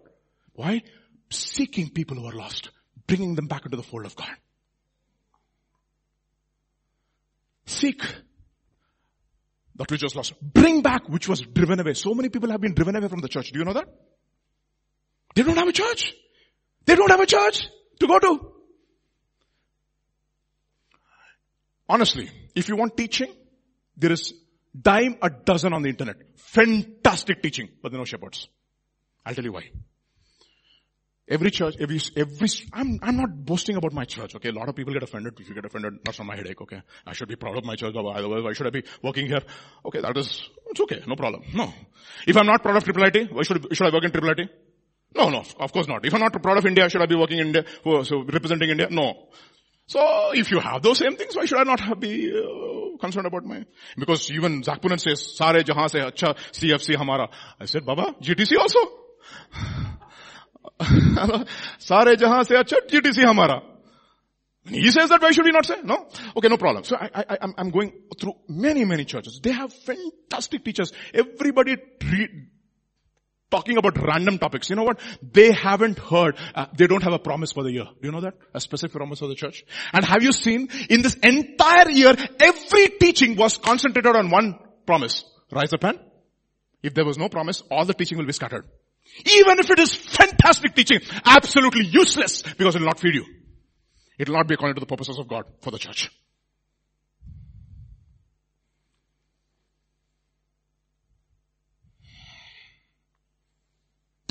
[SPEAKER 1] Why? Seeking people who are lost, bringing them back into the fold of God. Seek that which was lost. Bring back which was driven away. So many people have been driven away from the church. Do you know that? They don't have a church. They don't have a church to go to. Honestly, if you want teaching, there is dime a dozen on the internet. Fantastic teaching, but there are no shepherds. I'll tell you why. Every church, every, every, I'm, I'm not boasting about my church, okay? A lot of people get offended. If you get offended, that's not my headache, okay? I should be proud of my church, otherwise why should I be working here? Okay, that is, it's okay, no problem. No. If I'm not proud of Triple IT, why should, should I work in Triple IT? No, no, of course not. If I'm not proud of India, should I be working in India, so representing India? No. So if you have those same things, why should I not be uh, concerned about my? Because even Zac Poonen says, "Sare jahan se acha CFC hamara." I said, "Baba, GTC also." [LAUGHS] "Sare jahan se acha GTC hamara." He says that. Why should we not say no? Okay, no problem. So I, I, I'm, I'm going through many, many churches. They have fantastic teachers. Everybody treat, talking about random topics. You know what? They haven't heard uh, they don't have a promise for the year. Do you know that? A specific promise for the church? And have you seen in this entire year every teaching was concentrated on one promise. Rise up and if there was no promise all the teaching will be scattered. Even if it is fantastic teaching, absolutely useless because it will not feed you. It will not be according to the purposes of God for the church.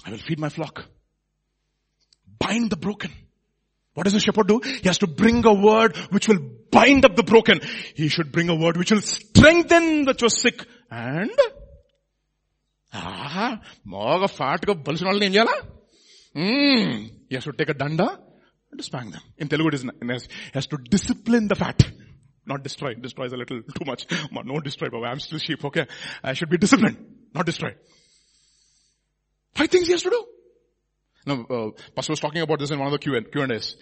[SPEAKER 1] I will feed my flock. Bind the broken. What does a shepherd do? He has to bring a word which will bind up the broken. He should bring a word which will strengthen that was sick and బాగా fat గా బలిసిన వాళ్ళని ఏం చేయాలా you to take a దండ and spank them. In Telugu it is, he has to discipline the fat. Not destroy. Destroy is a little too much. No destroy, but I'm still sheep, okay? I should be disciplined, not destroy. Five things he has to do. Now, uh, Pastor was talking about this in one of the Q&As.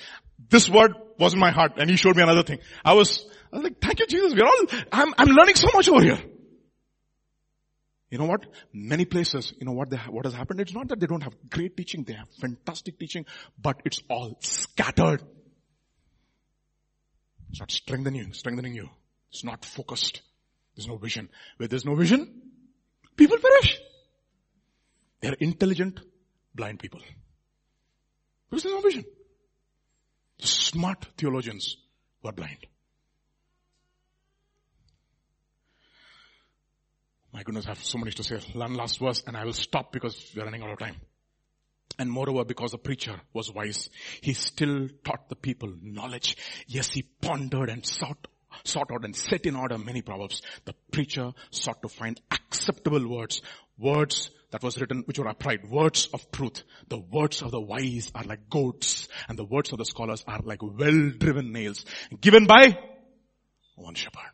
[SPEAKER 1] This word was in my heart and he showed me another thing. I was, I was like, thank you Jesus, we're all, I'm, I'm learning so much over here. You know what? Many places, you know what they, what has happened? It's not that they don't have great teaching, they have fantastic teaching, but it's all scattered. It's not strengthening strengthening you. It's not focused. There's no vision. Where there's no vision, people perish. They're intelligent, blind people. Because there's no vision. Smart theologians were blind. My goodness, I have so much to say. One last verse and I will stop because we're running out of time. And moreover, because the preacher was wise, he still taught the people knowledge. Yes, he pondered and sought, sought out and set in order many proverbs. The preacher sought to find acceptable words, words that was written which were upright, words of truth. The words of the wise are like goats and the words of the scholars are like well-driven nails given by one shepherd.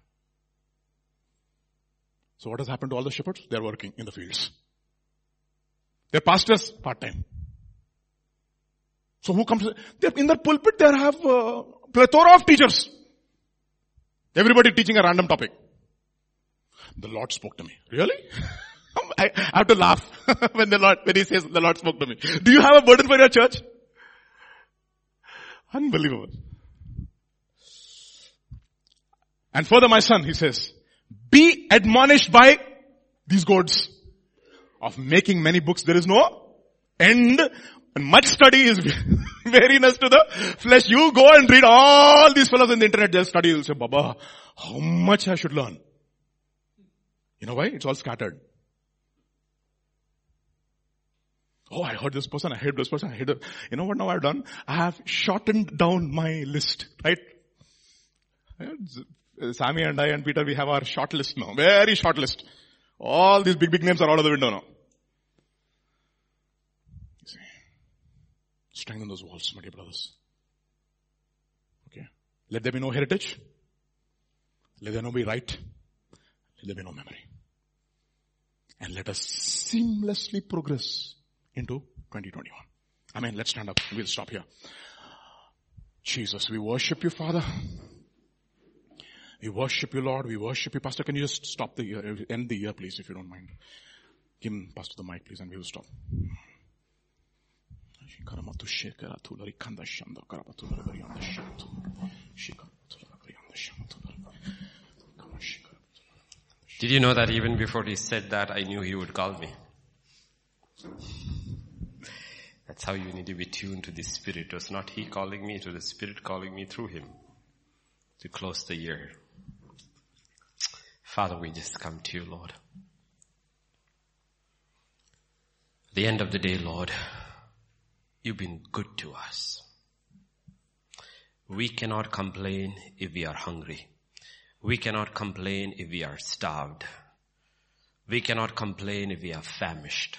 [SPEAKER 1] So what has happened to all the shepherds? They're working in the fields. They're pastors part-time. So who comes? In the pulpit they have a plethora of teachers. Everybody teaching a random topic. The Lord spoke to me. Really? [LAUGHS] I have to laugh [LAUGHS] when the Lord, when he says the Lord spoke to me. Do you have a burden for your church? Unbelievable. And further my son, he says, be admonished by these gods of making many books. There is no end. And much study is [LAUGHS] weariness to the flesh. You go and read all these fellows in the internet, they'll study. You'll say, Baba, how much I should learn. You know why? It's all scattered. Oh, I heard this person, I heard this person, I heard. You know what now I've done? I have shortened down my list, right? Sammy and I and Peter, we have our short list now. Very short list. All these big, big names are out of the window now. Strengthen those walls, my dear brothers. Okay. Let there be no heritage. Let there no be right. Let there be no memory. And let us seamlessly progress into 2021. Amen. Let's stand up. We'll stop here. Jesus, we worship you, Father. We worship you, Lord. We worship you. Pastor, can you just stop the year, end the year, please, if you don't mind? Give Pastor the mic, please, and we will stop.
[SPEAKER 2] Did you know that even before he said that, I knew he would call me? That's how you need to be tuned to the Spirit. It was not he calling me, it was the Spirit calling me through him to close the year. Father, we just come to you, Lord. The end of the day, Lord, you've been good to us. We cannot complain if we are hungry. We cannot complain if we are starved. We cannot complain if we are famished.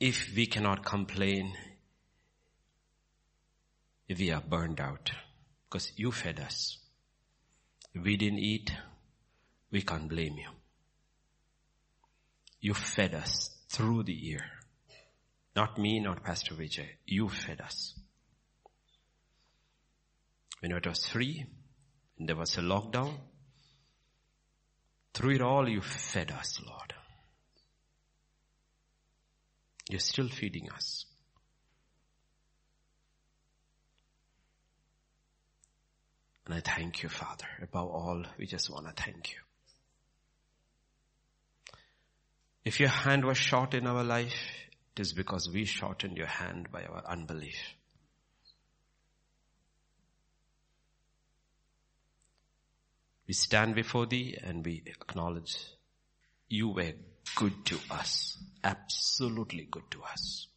[SPEAKER 2] If we cannot complain if we are burned out. Because you fed us. If we didn't eat, we can't blame you. You fed us through the year. Not me, not Pastor Vijay. You fed us. When it was free, and there was a lockdown, through it all you fed us, Lord. You're still feeding us. And I thank you, Father. Above all, we just want to thank you. If your hand was short in our life, it is because we shortened your hand by our unbelief. We stand before thee and we acknowledge you were good to us, absolutely good to us.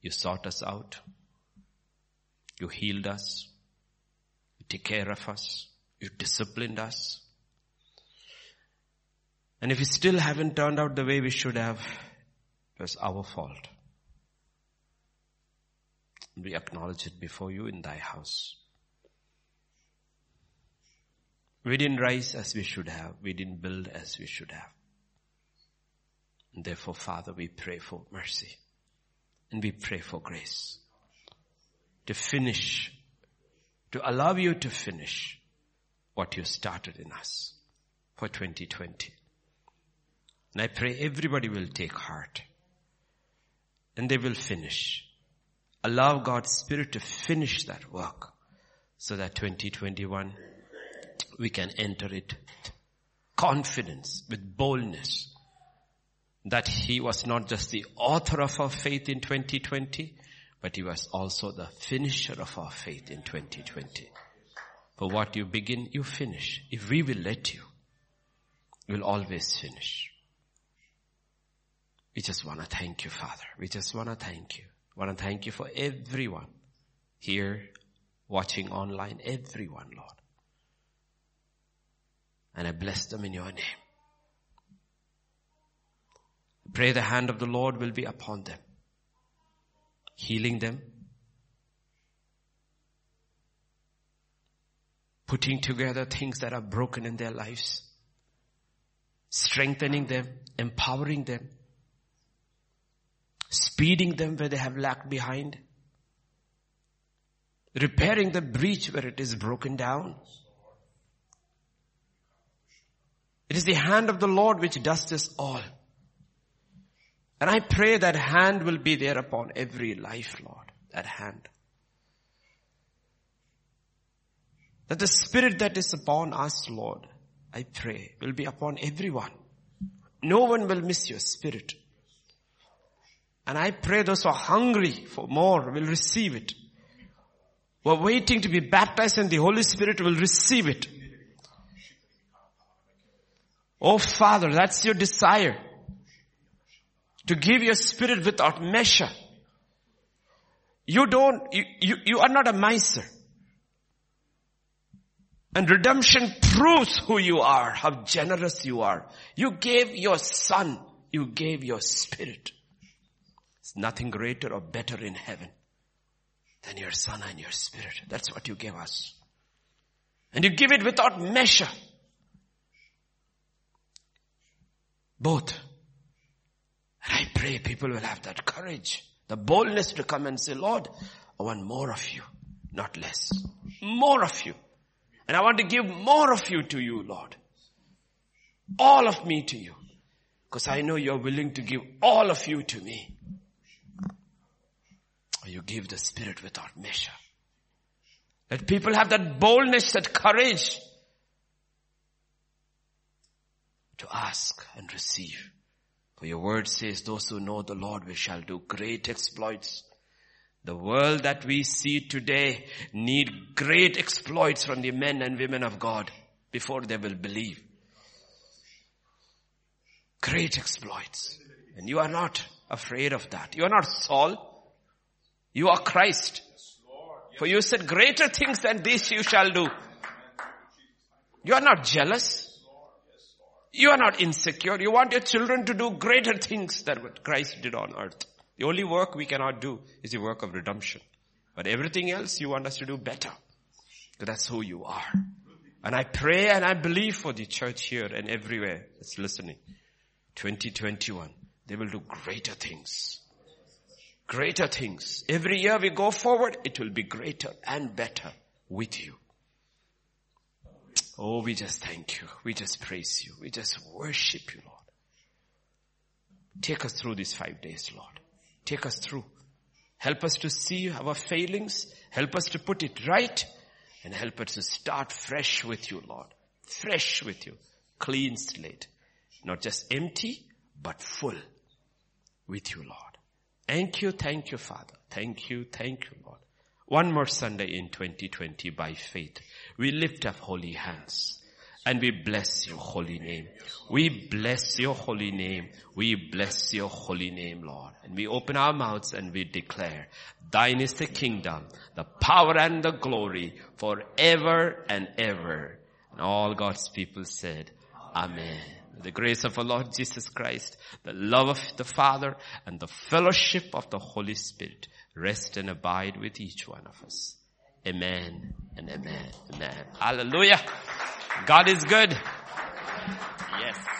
[SPEAKER 2] You sought us out. You healed us. You took care of us. You disciplined us. And if we still haven't turned out the way we should have, it was our fault. We acknowledge it before you in thy house. We didn't rise as we should have. We didn't build as we should have. And therefore, Father, we pray for mercy. And we pray for grace. To finish, to allow you to finish what you started in us for 2020. And I pray everybody will take heart. And they will finish. Allow God's Spirit to finish that work so that 2021 we can enter it confidence, with boldness, that he was not just the author of our faith in 2020, but he was also the finisher of our faith in 2020. For what you begin, you finish. If we will let you, you'll always finish. We just want to thank you, Father. We just want to thank you. want to thank you for everyone here, watching online, everyone, Lord. And I bless them in your name. Pray the hand of the Lord will be upon them, healing them, putting together things that are broken in their lives, strengthening them, empowering them, speeding them where they have lagged behind, repairing the breach where it is broken down. It is the hand of the Lord which does this all. And I pray that hand will be there upon every life, Lord. That hand. That the spirit that is upon us, Lord, I pray, will be upon everyone. No one will miss your spirit. And I pray those who are hungry for more will receive it. Who are waiting to be baptized in the Holy Spirit will receive it. Oh Father, that's your desire to give your spirit without measure. You don't, you, you, you are not a miser. And redemption proves who you are, how generous you are. You gave your son, you gave your spirit. Nothing greater or better in heaven than your son and your spirit. That's what you gave us. And you give it without measure. Both and I pray people will have that courage, the boldness to come and say, Lord, I want more of you, not less. More of you. And I want to give more of you to you, Lord. All of me to you. Because I know you're willing to give all of you to me. You give the Spirit without measure. Let people have that boldness, that courage to ask and receive. For your word says, those who know the Lord, we shall do great exploits. The world that we see today need great exploits from the men and women of God before they will believe. Great exploits. And you are not afraid of that. You are not Saul. You are Christ. For you said greater things than this you shall do. You are not jealous. You are not insecure. You want your children to do greater things than what Christ did on earth. The only work we cannot do is the work of redemption. But everything else you want us to do better. That's who you are. And I pray and I believe for the church here and everywhere that's listening. 2021, they will do greater things. Greater things. Every year we go forward, it will be greater and better with you. Oh, we just thank you. We just praise you. We just worship you, Lord. Take us through these five days, Lord. Take us through. Help us to see our failings. Help us to put it right. And help us to start fresh with you, Lord. Fresh with you. Clean slate. Not just empty, but full with you, Lord. Thank you, thank you, Father. Thank you, thank you, Lord. One more Sunday in 2020 by faith. We lift up holy hands and we bless your holy name. We bless your holy name. We bless your holy name, Lord. And we open our mouths and we declare, thine is the kingdom, the power and the glory forever and ever. And all God's people said, Amen. The grace of our Lord Jesus Christ, the love of the Father, and the fellowship of the Holy Spirit rest and abide with each one of us. Amen and amen. Amen. Hallelujah. God is good. Yes.